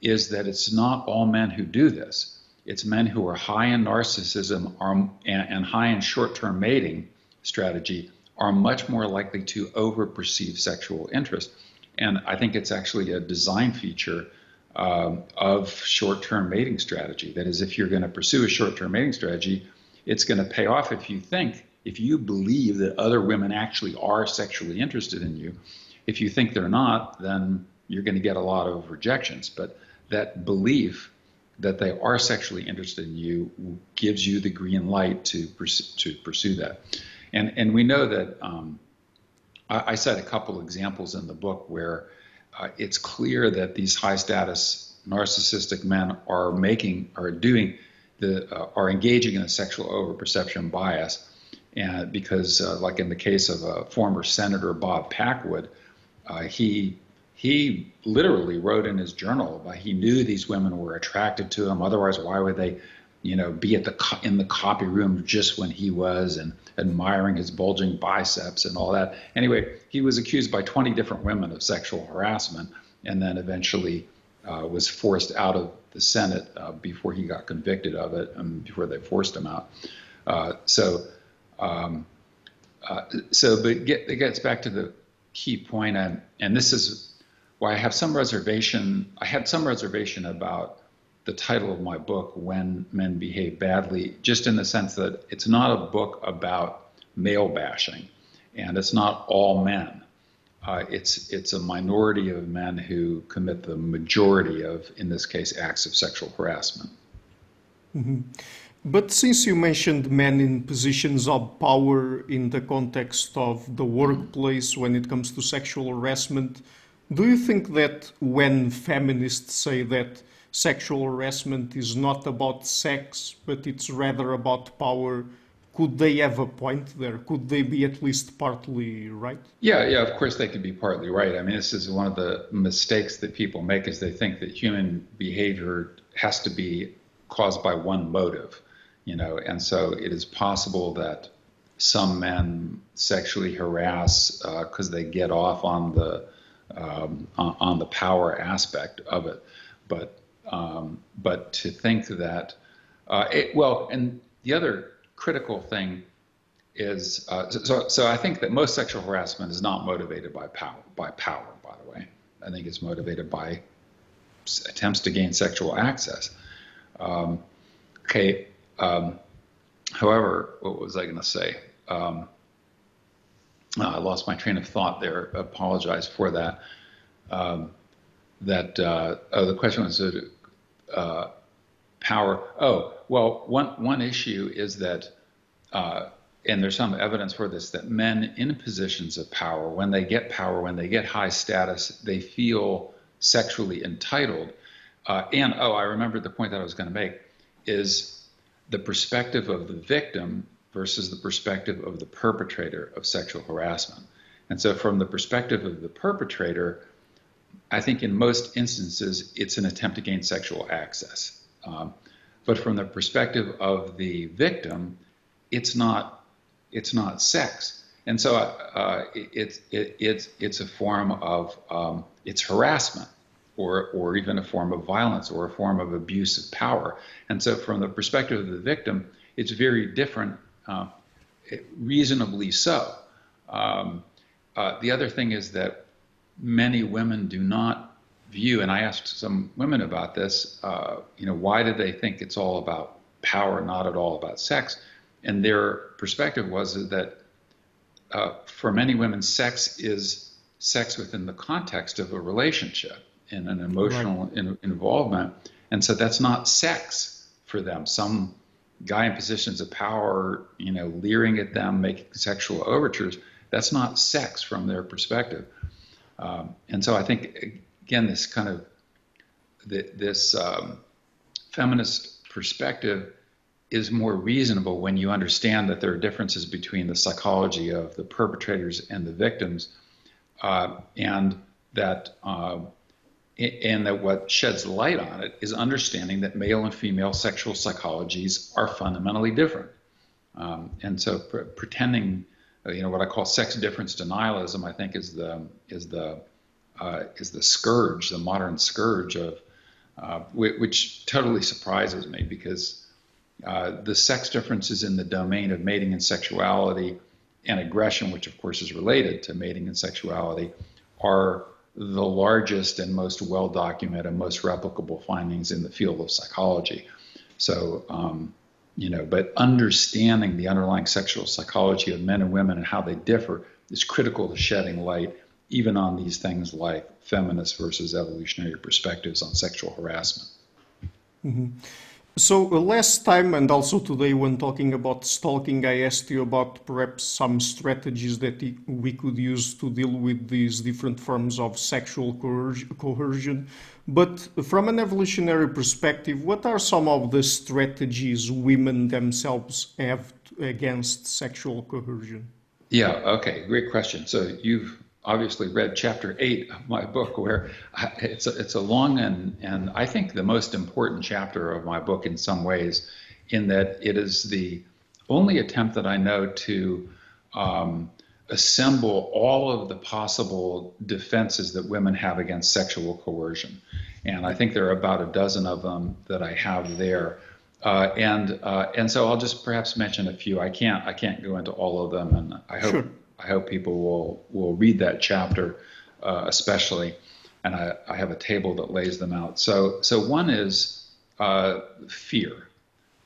is that it's not all men who do this. It's men who are high in narcissism are, and, and high in short-term mating strategy are much more likely to overperceive sexual interest. And I think it's actually a design feature um, of short-term mating strategy. That is, if you're going to pursue a short-term mating strategy, it's going to pay off if you think, if you believe that other women actually are sexually interested in you. If you think they're not, then you're going to get a lot of rejections. But that belief that they are sexually interested in you gives you the green light to pursue, to pursue that. And and we know that um, I, I cite a couple examples in the book where uh, it's clear that these high status narcissistic men are making are doing the uh, are engaging in a sexual overperception bias. And because uh, like in the case of a former senator bob packwood uh, he he literally wrote in his journal that he knew these women were attracted to him. Otherwise why would they you know be at the in the copy room just when he was and admiring his bulging biceps and all that. Anyway, he was accused by 20 different women of sexual harassment and then eventually uh, was forced out of the Senate uh, before he got convicted of it and before they forced him out. Uh, so, um, uh, so but get, it gets back to the key point, and, and this is why I have some reservation. I had some reservation about the title of my book, When Men Behave Badly, just in the sense that it's not a book about male bashing, and it's not all men. Uh, it's it's a minority of men who commit the majority of, in this case, acts of sexual harassment. Mm-hmm. But since you mentioned men in positions of power in the context of the workplace when it comes to sexual harassment, do you think that when feminists say that sexual harassment is not about sex, but it's rather about power. Could they have a point there? Could they be at least partly right? Yeah, yeah, of course they could be partly right. I mean, this is one of the mistakes that people make is they think that human behavior has to be caused by one motive, you know, and so it is possible that some men sexually harass because uh, they get off on the um, on the power aspect of it, but um, but to think that, uh, it, well, and the other critical thing is, uh, so, so I think that most sexual harassment is not motivated by power, by power, by the way. I think it's motivated by attempts to gain sexual access. Um, okay. Um, however, what was I going to say? Um, I lost my train of thought there. Apologize for that. Um, that uh, oh, the question was uh, power. Oh, well, one one issue is that, uh, and there's some evidence for this, that men in positions of power, when they get power, when they get high status, they feel sexually entitled. Uh, and oh, I remember the point that I was going to make is the perspective of the victim versus the perspective of the perpetrator of sexual harassment. And so, from the perspective of the perpetrator, I think in most instances, it's an attempt to gain sexual access. Um, but from the perspective of the victim, it's not, it's not sex. And so uh, it, it, it's, it's a form of, um, it's harassment or, or even a form of violence or a form of abuse of power. And so from the perspective of the victim, it's very different, uh, reasonably so. Um, uh, the other thing is that many women do not view, and I asked some women about this, uh, you know, why do they think it's all about power, not at all about sex? And their perspective was that uh, for many women, sex is sex within the context of a relationship and an emotional right. in, involvement. And so that's not sex for them. Some guy in positions of power, you know, leering at them, making sexual overtures, that's not sex from their perspective. Um, and so I think, again, this kind of this um, feminist perspective is more reasonable when you understand that there are differences between the psychology of the perpetrators and the victims, uh, and that uh, and that what sheds light on it is understanding that male and female sexual psychologies are fundamentally different. Um, and so pre- pretending you know what I call sex difference denialism. I think is the is the uh, is the scourge, the modern scourge of uh, which totally surprises me because uh, the sex differences in the domain of mating and sexuality and aggression, which of course is related to mating and sexuality, are the largest and most well documented and most replicable findings in the field of psychology. So, um, you know, but understanding the underlying sexual psychology of men and women and how they differ is critical to shedding light even on these things like feminist versus evolutionary perspectives on sexual harassment. Mm-hmm. So uh, last time and also today when talking about stalking, I asked you about perhaps some strategies that we could use to deal with these different forms of sexual coercion. But from an evolutionary perspective, what are some of the strategies women themselves have against sexual coercion? Yeah, okay, great question. So you've obviously read chapter eight of my book, where it's a, it's a long and, and I think the most important chapter of my book in some ways, in that it is the only attempt that I know to um, assemble all of the possible defenses that women have against sexual coercion. And I think there are about a dozen of them that I have there. Uh, and uh, and so I'll just perhaps mention a few. I can't I can't go into all of them, and I hope sure. I hope people will will read that chapter, uh, especially, and I, I have a table that lays them out. So so one is uh, fear.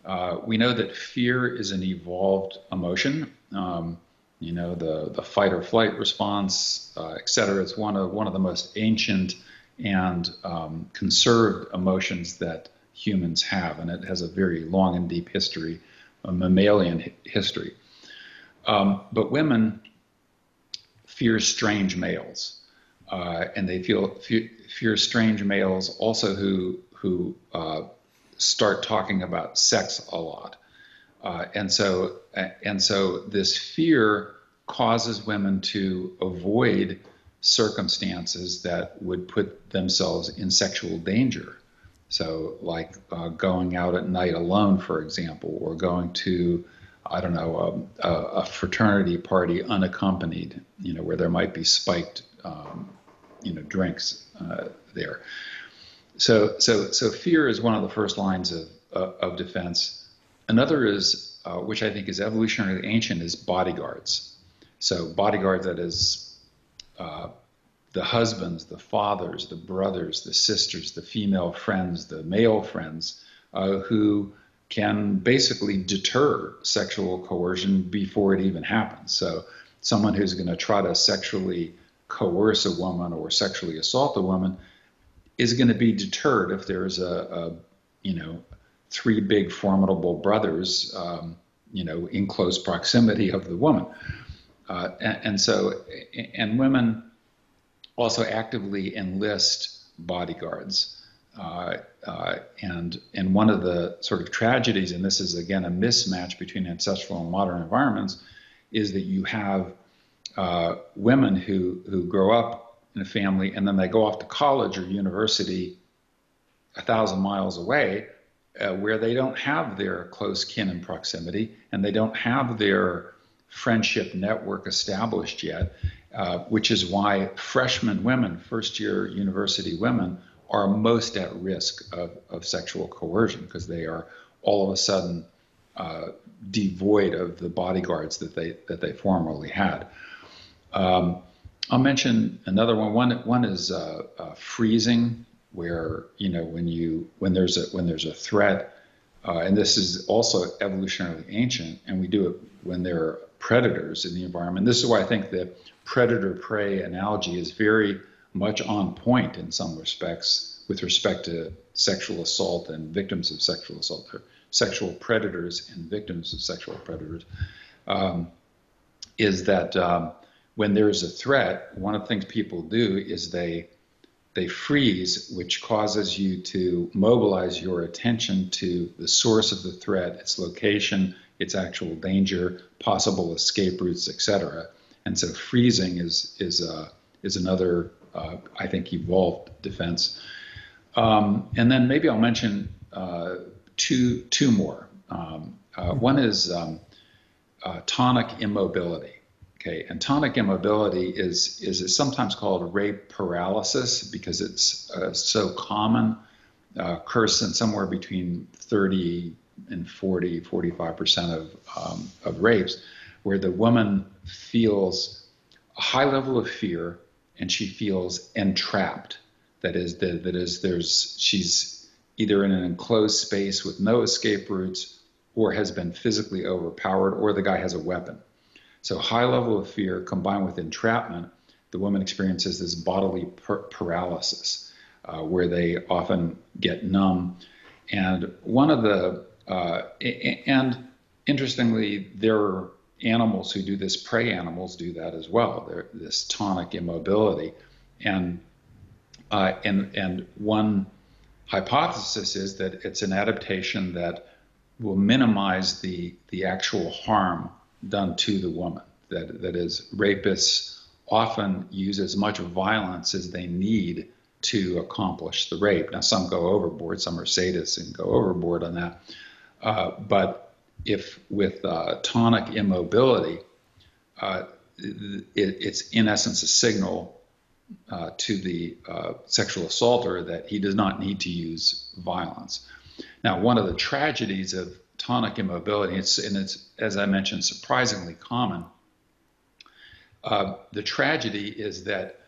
Uh, we know that fear is an evolved emotion. Um, you know the the fight or flight response, uh, et cetera. It's one of one of the most ancient and um, conserved emotions that humans have, and it has a very long and deep history, a mammalian history. Um, but women fear strange males, uh, and they feel fear, strange males also who who uh, start talking about sex a lot, uh, and so and so this fear causes women to avoid circumstances that would put themselves in sexual danger. So, like uh, going out at night alone, for example, or going to I don't know, a, a, fraternity party unaccompanied, you know, where there might be spiked, um, you know, drinks uh, there. So, so, so fear is one of the first lines of, uh, of defense. Another is, uh, which I think is evolutionarily ancient, is bodyguards. So, bodyguards that is uh, the husbands, the fathers, the brothers, the sisters, the female friends, the male friends, uh, who can basically deter sexual coercion before it even happens. So, someone who's going to try to sexually coerce a woman or sexually assault a woman is going to be deterred if there's a, a you know, three big formidable brothers, um, you know, in close proximity of the woman. Uh, and, and so, and women also actively enlist bodyguards. Uh, uh, and and one of the sort of tragedies, and this is again a mismatch between ancestral and modern environments, is that you have uh, women who who grow up in a family and then they go off to college or university a thousand miles away, uh, where they don't have their close kin and proximity, and they don't have their friendship network established yet, uh, which is why freshman women, first year university women, are most at risk of, of sexual coercion because they are all of a sudden uh, devoid of the bodyguards that they that they formerly had. Um, I'll mention another one. One one is uh, uh, freezing, where you know when you when there's a when there's a threat, uh, and this is also evolutionarily ancient, and we do it when there are predators in the environment. This is why I think the predator prey analogy is very much on point in some respects with respect to sexual assault and victims of sexual assault, or sexual predators and victims of sexual predators, um, is that um, when there is a threat, one of the things people do is they they freeze, which causes you to mobilize your attention to the source of the threat, its location, its actual danger, possible escape routes, etc. And so freezing is is uh, is another uh, I think, evolved defense. Um, and then maybe I'll mention uh, two, two more. Um, uh, one is um, uh, tonic immobility. Okay, and tonic immobility is, is, sometimes called rape paralysis because it's uh, so common, uh, occurs in somewhere between 30 and 40, 45% of, um, of rapes, where the woman feels a high level of fear, and she feels entrapped. That is, that, that is, there's she's either in an enclosed space with no escape routes, or has been physically overpowered, or the guy has a weapon. So high level of fear combined with entrapment, the woman experiences this bodily per- paralysis, uh, where they often get numb. And one of the uh, and interestingly, there are animals who do this. Prey animals do that as well. They're this tonic immobility, and uh, and and one hypothesis is that it's an adaptation that will minimize the the actual harm done to the woman. That that is, rapists often use as much violence as they need to accomplish the rape. Now, some go overboard, some are sadists and go overboard on that. Uh, but if with uh, tonic immobility, uh, it, it's in essence a signal uh, to the uh, sexual assaulter that he does not need to use violence. Now, one of the tragedies of tonic immobility, it's, and it's, as I mentioned, surprisingly common. Uh, the tragedy is that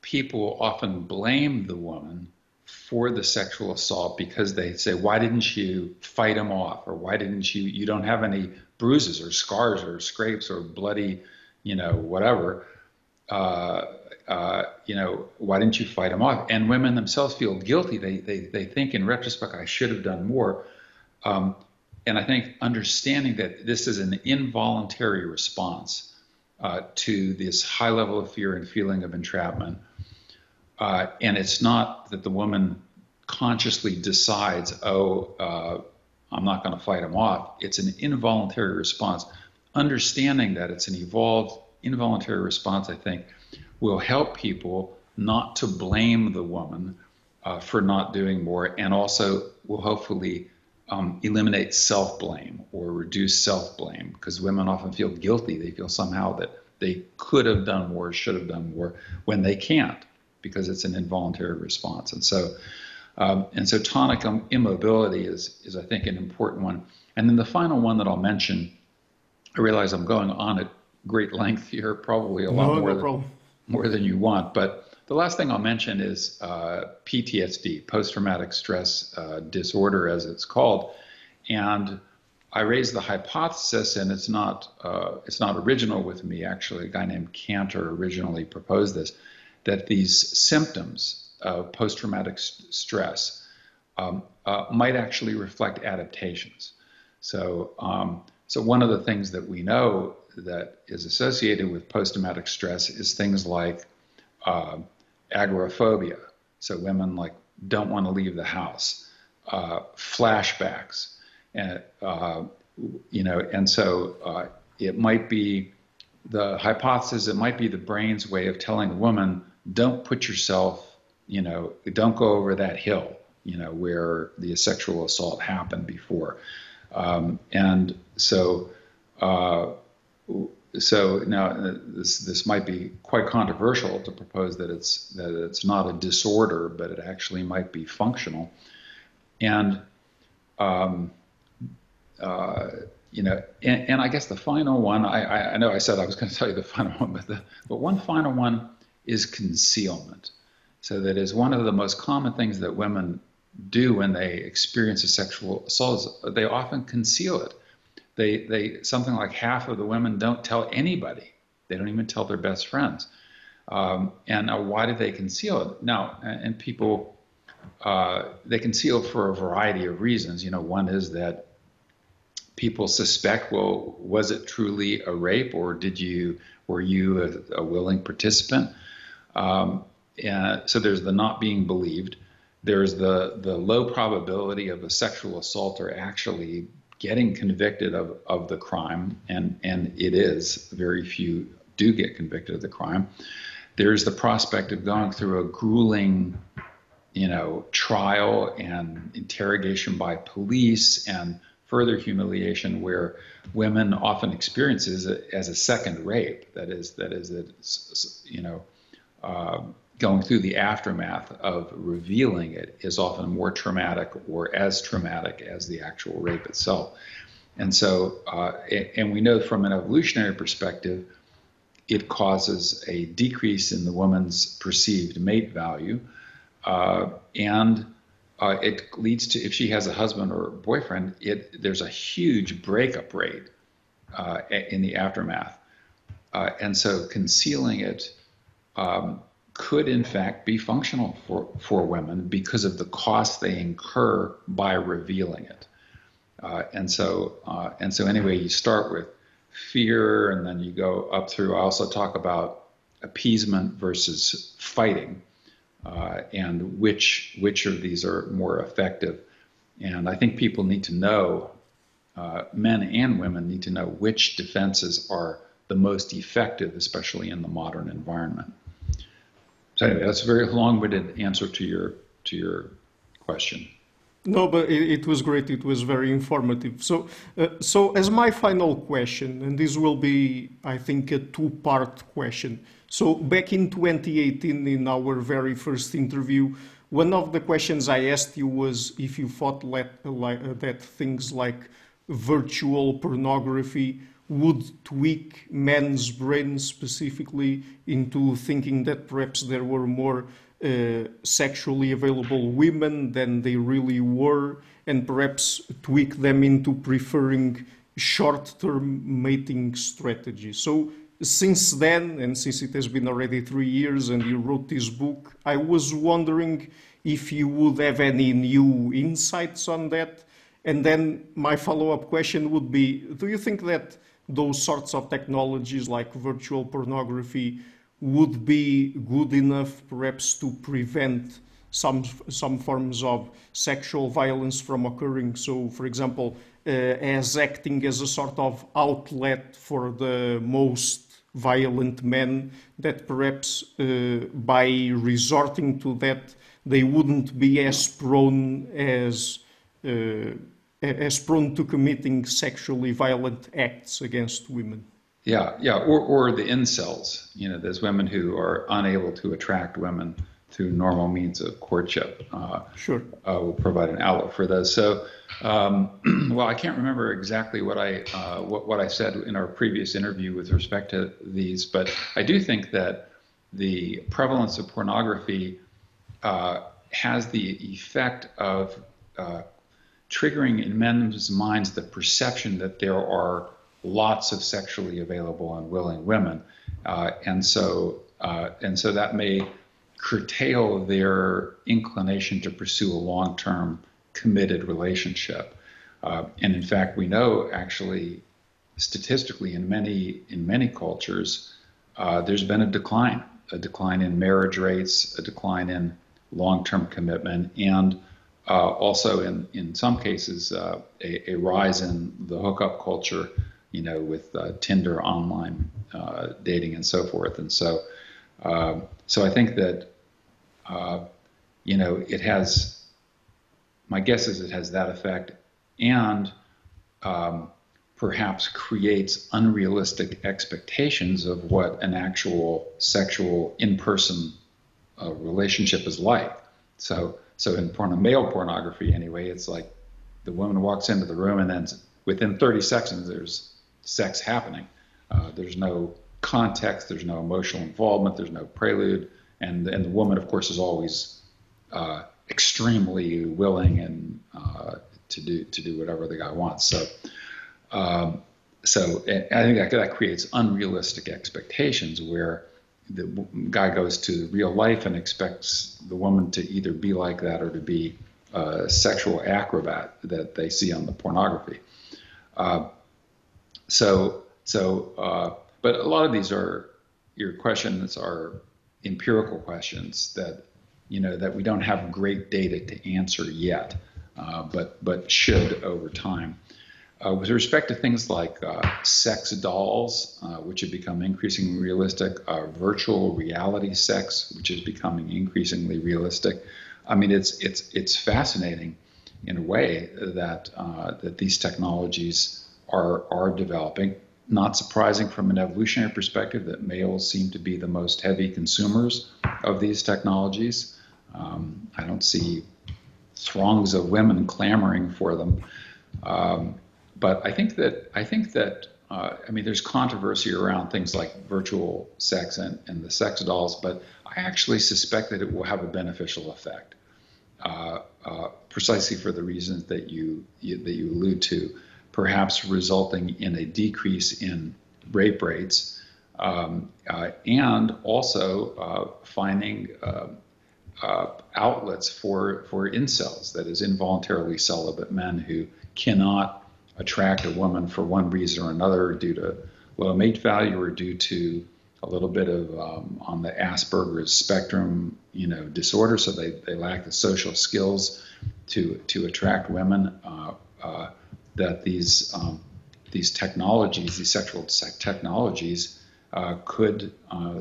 people often blame the woman for the sexual assault because they say, why didn't you fight him off? Or why didn't you, you don't have any bruises or scars or scrapes or bloody, you know, whatever. Uh, uh, you know, why didn't you fight him off? And women themselves feel guilty. They, they, they think in retrospect, I should have done more. Um, and I think understanding that this is an involuntary response uh, to this high level of fear and feeling of entrapment uh, and it's not that the woman consciously decides, oh, uh, I'm not going to fight him off. It's an involuntary response. Understanding that it's an evolved involuntary response, I think, will help people not to blame the woman uh, for not doing more, and also will hopefully um, eliminate self blame or reduce self blame because women often feel guilty. They feel somehow that they could have done more, should have done more when they can't because it's an involuntary response. And so, um, and so tonic immobility is, is, I think, an important one. And then the final one that I'll mention, I realize I'm going on at great length here, probably a lot no, more, no than, more than you want. But the last thing I'll mention is uh, PTSD, post traumatic stress uh, disorder, as it's called. And I raised the hypothesis, and it's not uh, it's not original with me. Actually, a guy named Cantor originally proposed this that these symptoms of post traumatic st- stress um, uh, might actually reflect adaptations. So, um, so one of the things that we know that is associated with post traumatic stress is things like uh, agoraphobia. So women like don't want to leave the house, uh, flashbacks, and uh, you know, and so uh, it might be the hypothesis. It might be the brain's way of telling a woman don't put yourself, you know, don't go over that hill, you know, where the sexual assault happened before. Um, and so, uh, so now uh, this this might be quite controversial to propose that it's that it's not a disorder, but it actually might be functional. And um, uh, you know, and, and, I guess the final one, I, I know I said I was going to tell you the final one, but the but one final one is concealment. So that is one of the most common things that women do when they experience a sexual assault. They often conceal it. They, they, something like half of the women don't tell anybody. They don't even tell their best friends. Um, and now, why do they conceal it? Now, and people, uh, they conceal for a variety of reasons. You know, one is that people suspect, well, was it truly a rape, or did you, were you a, a willing participant? Um, so there's the not being believed. There's the the low probability of a sexual assaulter actually getting convicted of, of the crime, and and it is very few do get convicted of the crime. There's the prospect of going through a grueling, you know, trial and interrogation by police and further humiliation where women often experiences as a second rape. That is, that is, that you know, uh, going through the aftermath of revealing it is often more traumatic or as traumatic as the actual rape itself. And so, uh, and we know from an evolutionary perspective, it causes a decrease in the woman's perceived mate value, uh, and uh, it leads to if she has a husband or boyfriend, it there's a huge breakup rate uh, in the aftermath, uh, and so concealing it um, could in fact be functional for for women because of the cost they incur by revealing it, uh, and so uh, and so anyway, you start with fear, and then you go up through. I also talk about appeasement versus fighting, uh, and which which of these are more effective. And I think people need to know, uh, men and women need to know which defenses are the most effective, especially in the modern environment. So anyway, that's a very long-winded answer to your to your question. No, but it, it, was great. It was very informative. So, uh, so as my final question, and this will be, I think, a two-part question. So, back in 2018, in our very first interview, one of the questions I asked you was if you thought let, like, uh, that things like virtual pornography would tweak men's brains specifically into thinking that perhaps there were more uh, sexually available women than they really were, and perhaps tweak them into preferring short-term mating strategies. So since then, and since it has been already three years and you wrote this book, I was wondering if you would have any new insights on that. And then my follow-up question would be, do you think that those sorts of technologies like virtual pornography would be good enough perhaps to prevent some some forms of sexual violence from occurring. So, for example, uh, as acting as a sort of outlet for the most violent men, that perhaps uh, by resorting to that, they wouldn't be as prone as uh, as prone to committing sexually violent acts against women. Yeah, yeah, or, or the incels, you know, those women who are unable to attract women through normal means of courtship. Uh, sure. Uh, will provide an outlet for those. So, um, well, I can't remember exactly what I uh, what, what I said in our previous interview with respect to these, but I do think that the prevalence of pornography uh, has the effect of uh, triggering in men's minds the perception that there are lots of sexually available and willing women, uh, and so uh, and so that may curtail their inclination to pursue a long-term committed relationship. Uh, and in fact, we know actually statistically in many in many cultures, uh, there's been a decline, a decline in marriage rates, a decline in long-term commitment, and uh, also in in some cases uh, a, a, rise in the hookup culture you know, with uh, Tinder, online uh, dating, and so forth. And so, uh, so I think that, uh, you know, it has. My guess is it has that effect, and um, perhaps creates unrealistic expectations of what an actual sexual in-person uh, relationship is like. So, so in porn, male pornography, anyway, it's like the woman walks into the room, and then within 30 seconds, there's sex happening. Uh, there's no context, there's no emotional involvement, there's no prelude, and and the woman, of course, is always uh, extremely willing and uh, to do to do whatever the guy wants. So. Um, so I think that, that creates unrealistic expectations where the guy goes to real life and expects the woman to either be like that or to be a sexual acrobat that they see on the pornography. Uh, so, so, uh, but a lot of these are your questions are empirical questions that you know that we don't have great data to answer yet, uh, but but should over time. Uh, with respect to things like uh, sex dolls, uh, which have become increasingly realistic, uh, virtual reality sex, which is becoming increasingly realistic, I mean it's it's it's fascinating in a way that uh, that these technologies are are developing. Not surprising from an evolutionary perspective that males seem to be the most heavy consumers of these technologies. Um, I don't see throngs of women clamoring for them. Um, but I think that I think that uh, I mean, there's controversy around things like virtual sex and, and the sex dolls, but I actually suspect that it will have a beneficial effect, uh, uh, precisely for the reasons that you, you, that you allude to, perhaps resulting in a decrease in rape rates, um, uh, and also uh, finding uh, outlets for for incels, that is, involuntarily celibate men who cannot attract a woman for one reason or another due to low mate value or due to a little bit of um, on the Asperger's spectrum, you know, disorder. So they, they lack the social skills to to attract women. Uh, uh, that these um, these technologies, these sexual technologies, uh, could uh,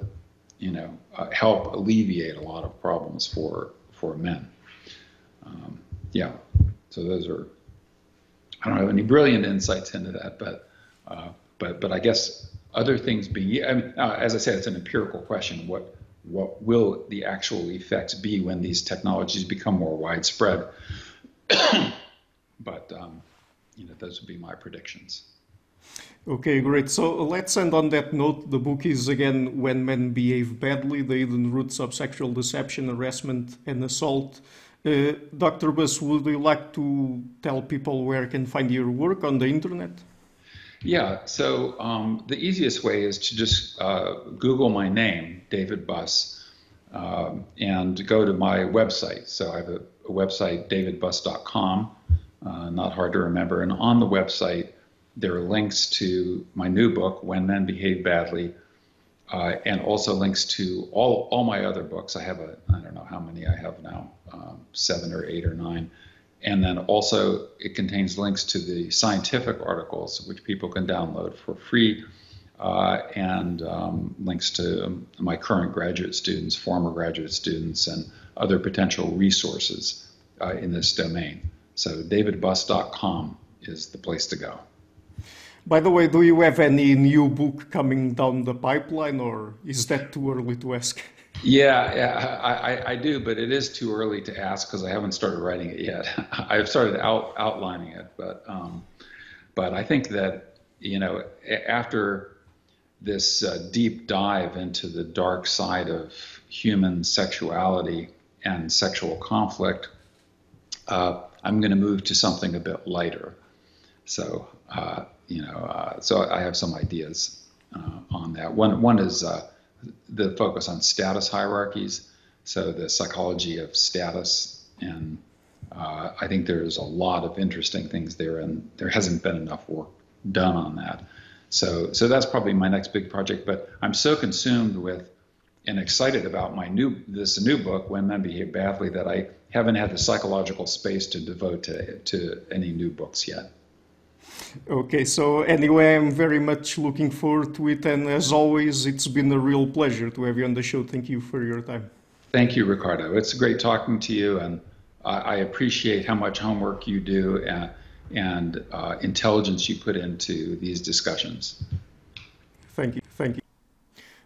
you know uh, help alleviate a lot of problems for for men. Um, yeah, so those are I don't have any brilliant insights into that, but uh, but but I guess other things being, I mean, uh, as I said, it's an empirical question. What what will the actual effects be when these technologies become more widespread? but um, you know, those would be my predictions. Okay, great. So let's end on that note. The book is again When Men Behave Badly The Hidden Roots of Sexual Deception, Harassment, and Assault. Uh, Dr. Buss, would you like to tell people where can find your work on the internet? Yeah, so um, the easiest way is to just uh, Google my name, David Buss, um, and go to my website. So I have a, a website, davidbuss.com, uh, not hard to remember. And on the website, there are links to my new book, When Men Behave Badly, uh, and also links to all all my other books. I have a I don't know how many I have now, um, seven or eight or nine, and then also it contains links to the scientific articles which people can download for free, uh, and um, links to my current graduate students, former graduate students, and other potential resources uh, in this domain. So davidbuss.com is the place to go. By the way, do you have any new book coming down the pipeline, or is that too early to ask? Yeah, yeah, I, I do, but it is too early to ask because I haven't started writing it yet. I've started out outlining it, but um, but I think that you know after this uh, deep dive into the dark side of human sexuality and sexual conflict, uh, I'm going to move to something a bit lighter. So uh, you know, uh, so I have some ideas uh, on that. One one is uh, the focus on status hierarchies, so the psychology of status, and uh, I think there's a lot of interesting things there, and there hasn't been enough work done on that. So so that's probably my next big project. But I'm so consumed with and excited about my new this new book, When Men Behave Badly, that I haven't had the psychological space to devote to to any new books yet. Okay, so anyway, I'm very much looking forward to it. And as always, it's been a real pleasure to have you on the show. Thank you for your time. Thank you, Ricardo. It's great talking to you. And I appreciate how much homework you do and, and uh, intelligence you put into these discussions. Thank you. Thank you.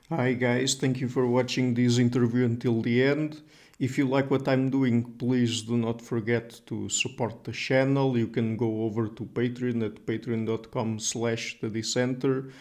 Hi, guys. Thank you for watching this interview until the end. If you like what I'm doing, please do not forget to support the channel. You can go over to Patreon at patreon.com slash the dissenter.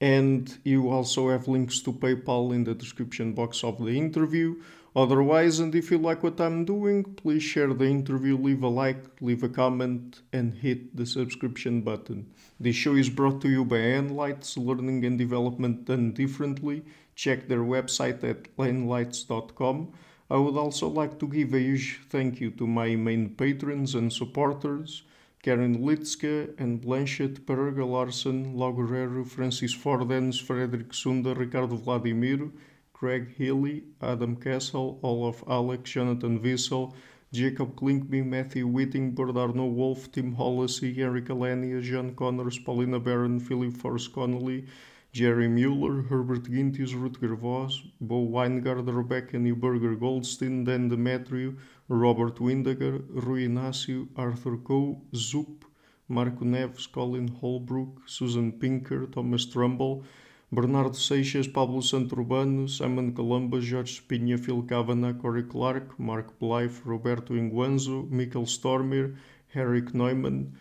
And you also have links to PayPal in the description box of the interview. Otherwise, and if you like what I'm doing, please share the interview, leave a like, leave a comment, and hit the subscription button. This show is brought to you by Enlites, Learning and Development Done Differently. Check their website at enlites.com. I would also like to give a huge thank you to my main patrons and supporters Karen Litzke and Blanchett, Pereira Larson, Lagorero, Francis Fordens, Frederick Sunda, Ricardo Vladimiro, Craig Healy, Adam Castle, Olaf Alex, Jonathan Wissel, Jacob Klinkby, Matthew Whitting, Bernardo Wolf, Tim Hollacy, Eric Alenia, John Connors, Paulina Barron, Philip Forrest Connolly, Jerry Mueller, Herbert Gintis, Rutger Voss, Bo Winegard, Rebecca Newberger Goldstein, Dan Demetriou, Robert Windager, Rui Inácio, Arthur Coe, Zup, Marco Neves, Colin Holbrook, Susan Pinker, Thomas Trumbull, Bernardo Seixas, Pablo Santurbano, Simon Columba, Jorge Spinha, Phil Kavanagh, Corey Clark, Mark Blythe, Roberto Inguanzo, Michael Stormir, Eric Neumann,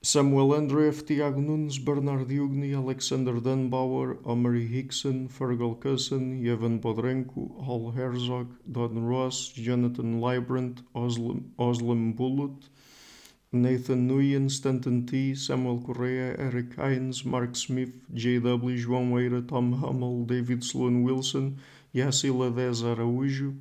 Samuel Andreev, Tiago Nunes, Bernard Yugni, Alexander Dunbauer, Omari Hickson, Fergal Cusson, Yevon Bodrenko, Hal Herzog, Don Ross, Jonathan Librant, Oslam, Oslam Bullitt, Nathan Nguyen, Stanton T, Samuel Correa, Eric Hines, Mark Smith, J.W., João Eira, Tom Hummel, David Sloan Wilson, Yassila Dez Araújo,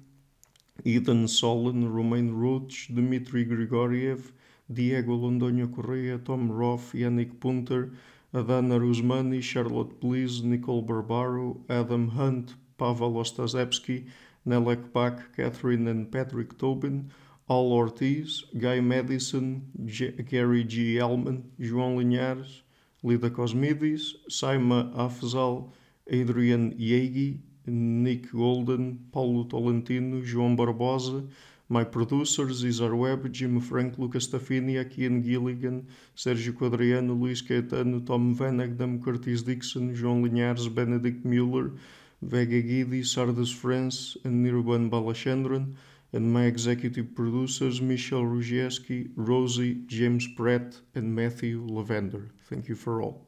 Ethan Solon, Romain Roach, Dmitry Grigoriev, Diego Londonho Correa, Tom Roth, Yannick Punter, Adana Rusmani, Charlotte Bliss, Nicole Barbaro, Adam Hunt, Pavel Ostazewski, Nelek Bach, Catherine and Patrick Tobin, Al Ortiz, Guy Madison, G Gary G. Elman, João Linhares, Lida Cosmides, Saima Afzal, Adrian Yegi, Nick Golden, Paulo Tolentino, João Barbosa, my producers Isar Webb, Jim Frank, Lucas Tafini, Akian Gilligan, Sérgio Quadriano, Luís Caetano, Tom Van Egdam, Curtis Dixon, João Linhares, Benedict Mueller, Vega Guidi, Sardas France, and Nirban Balachandran, and my executive producers Michelle Rugieski, Rosie, James Pratt, and Matthew Lavender. Thank you for all.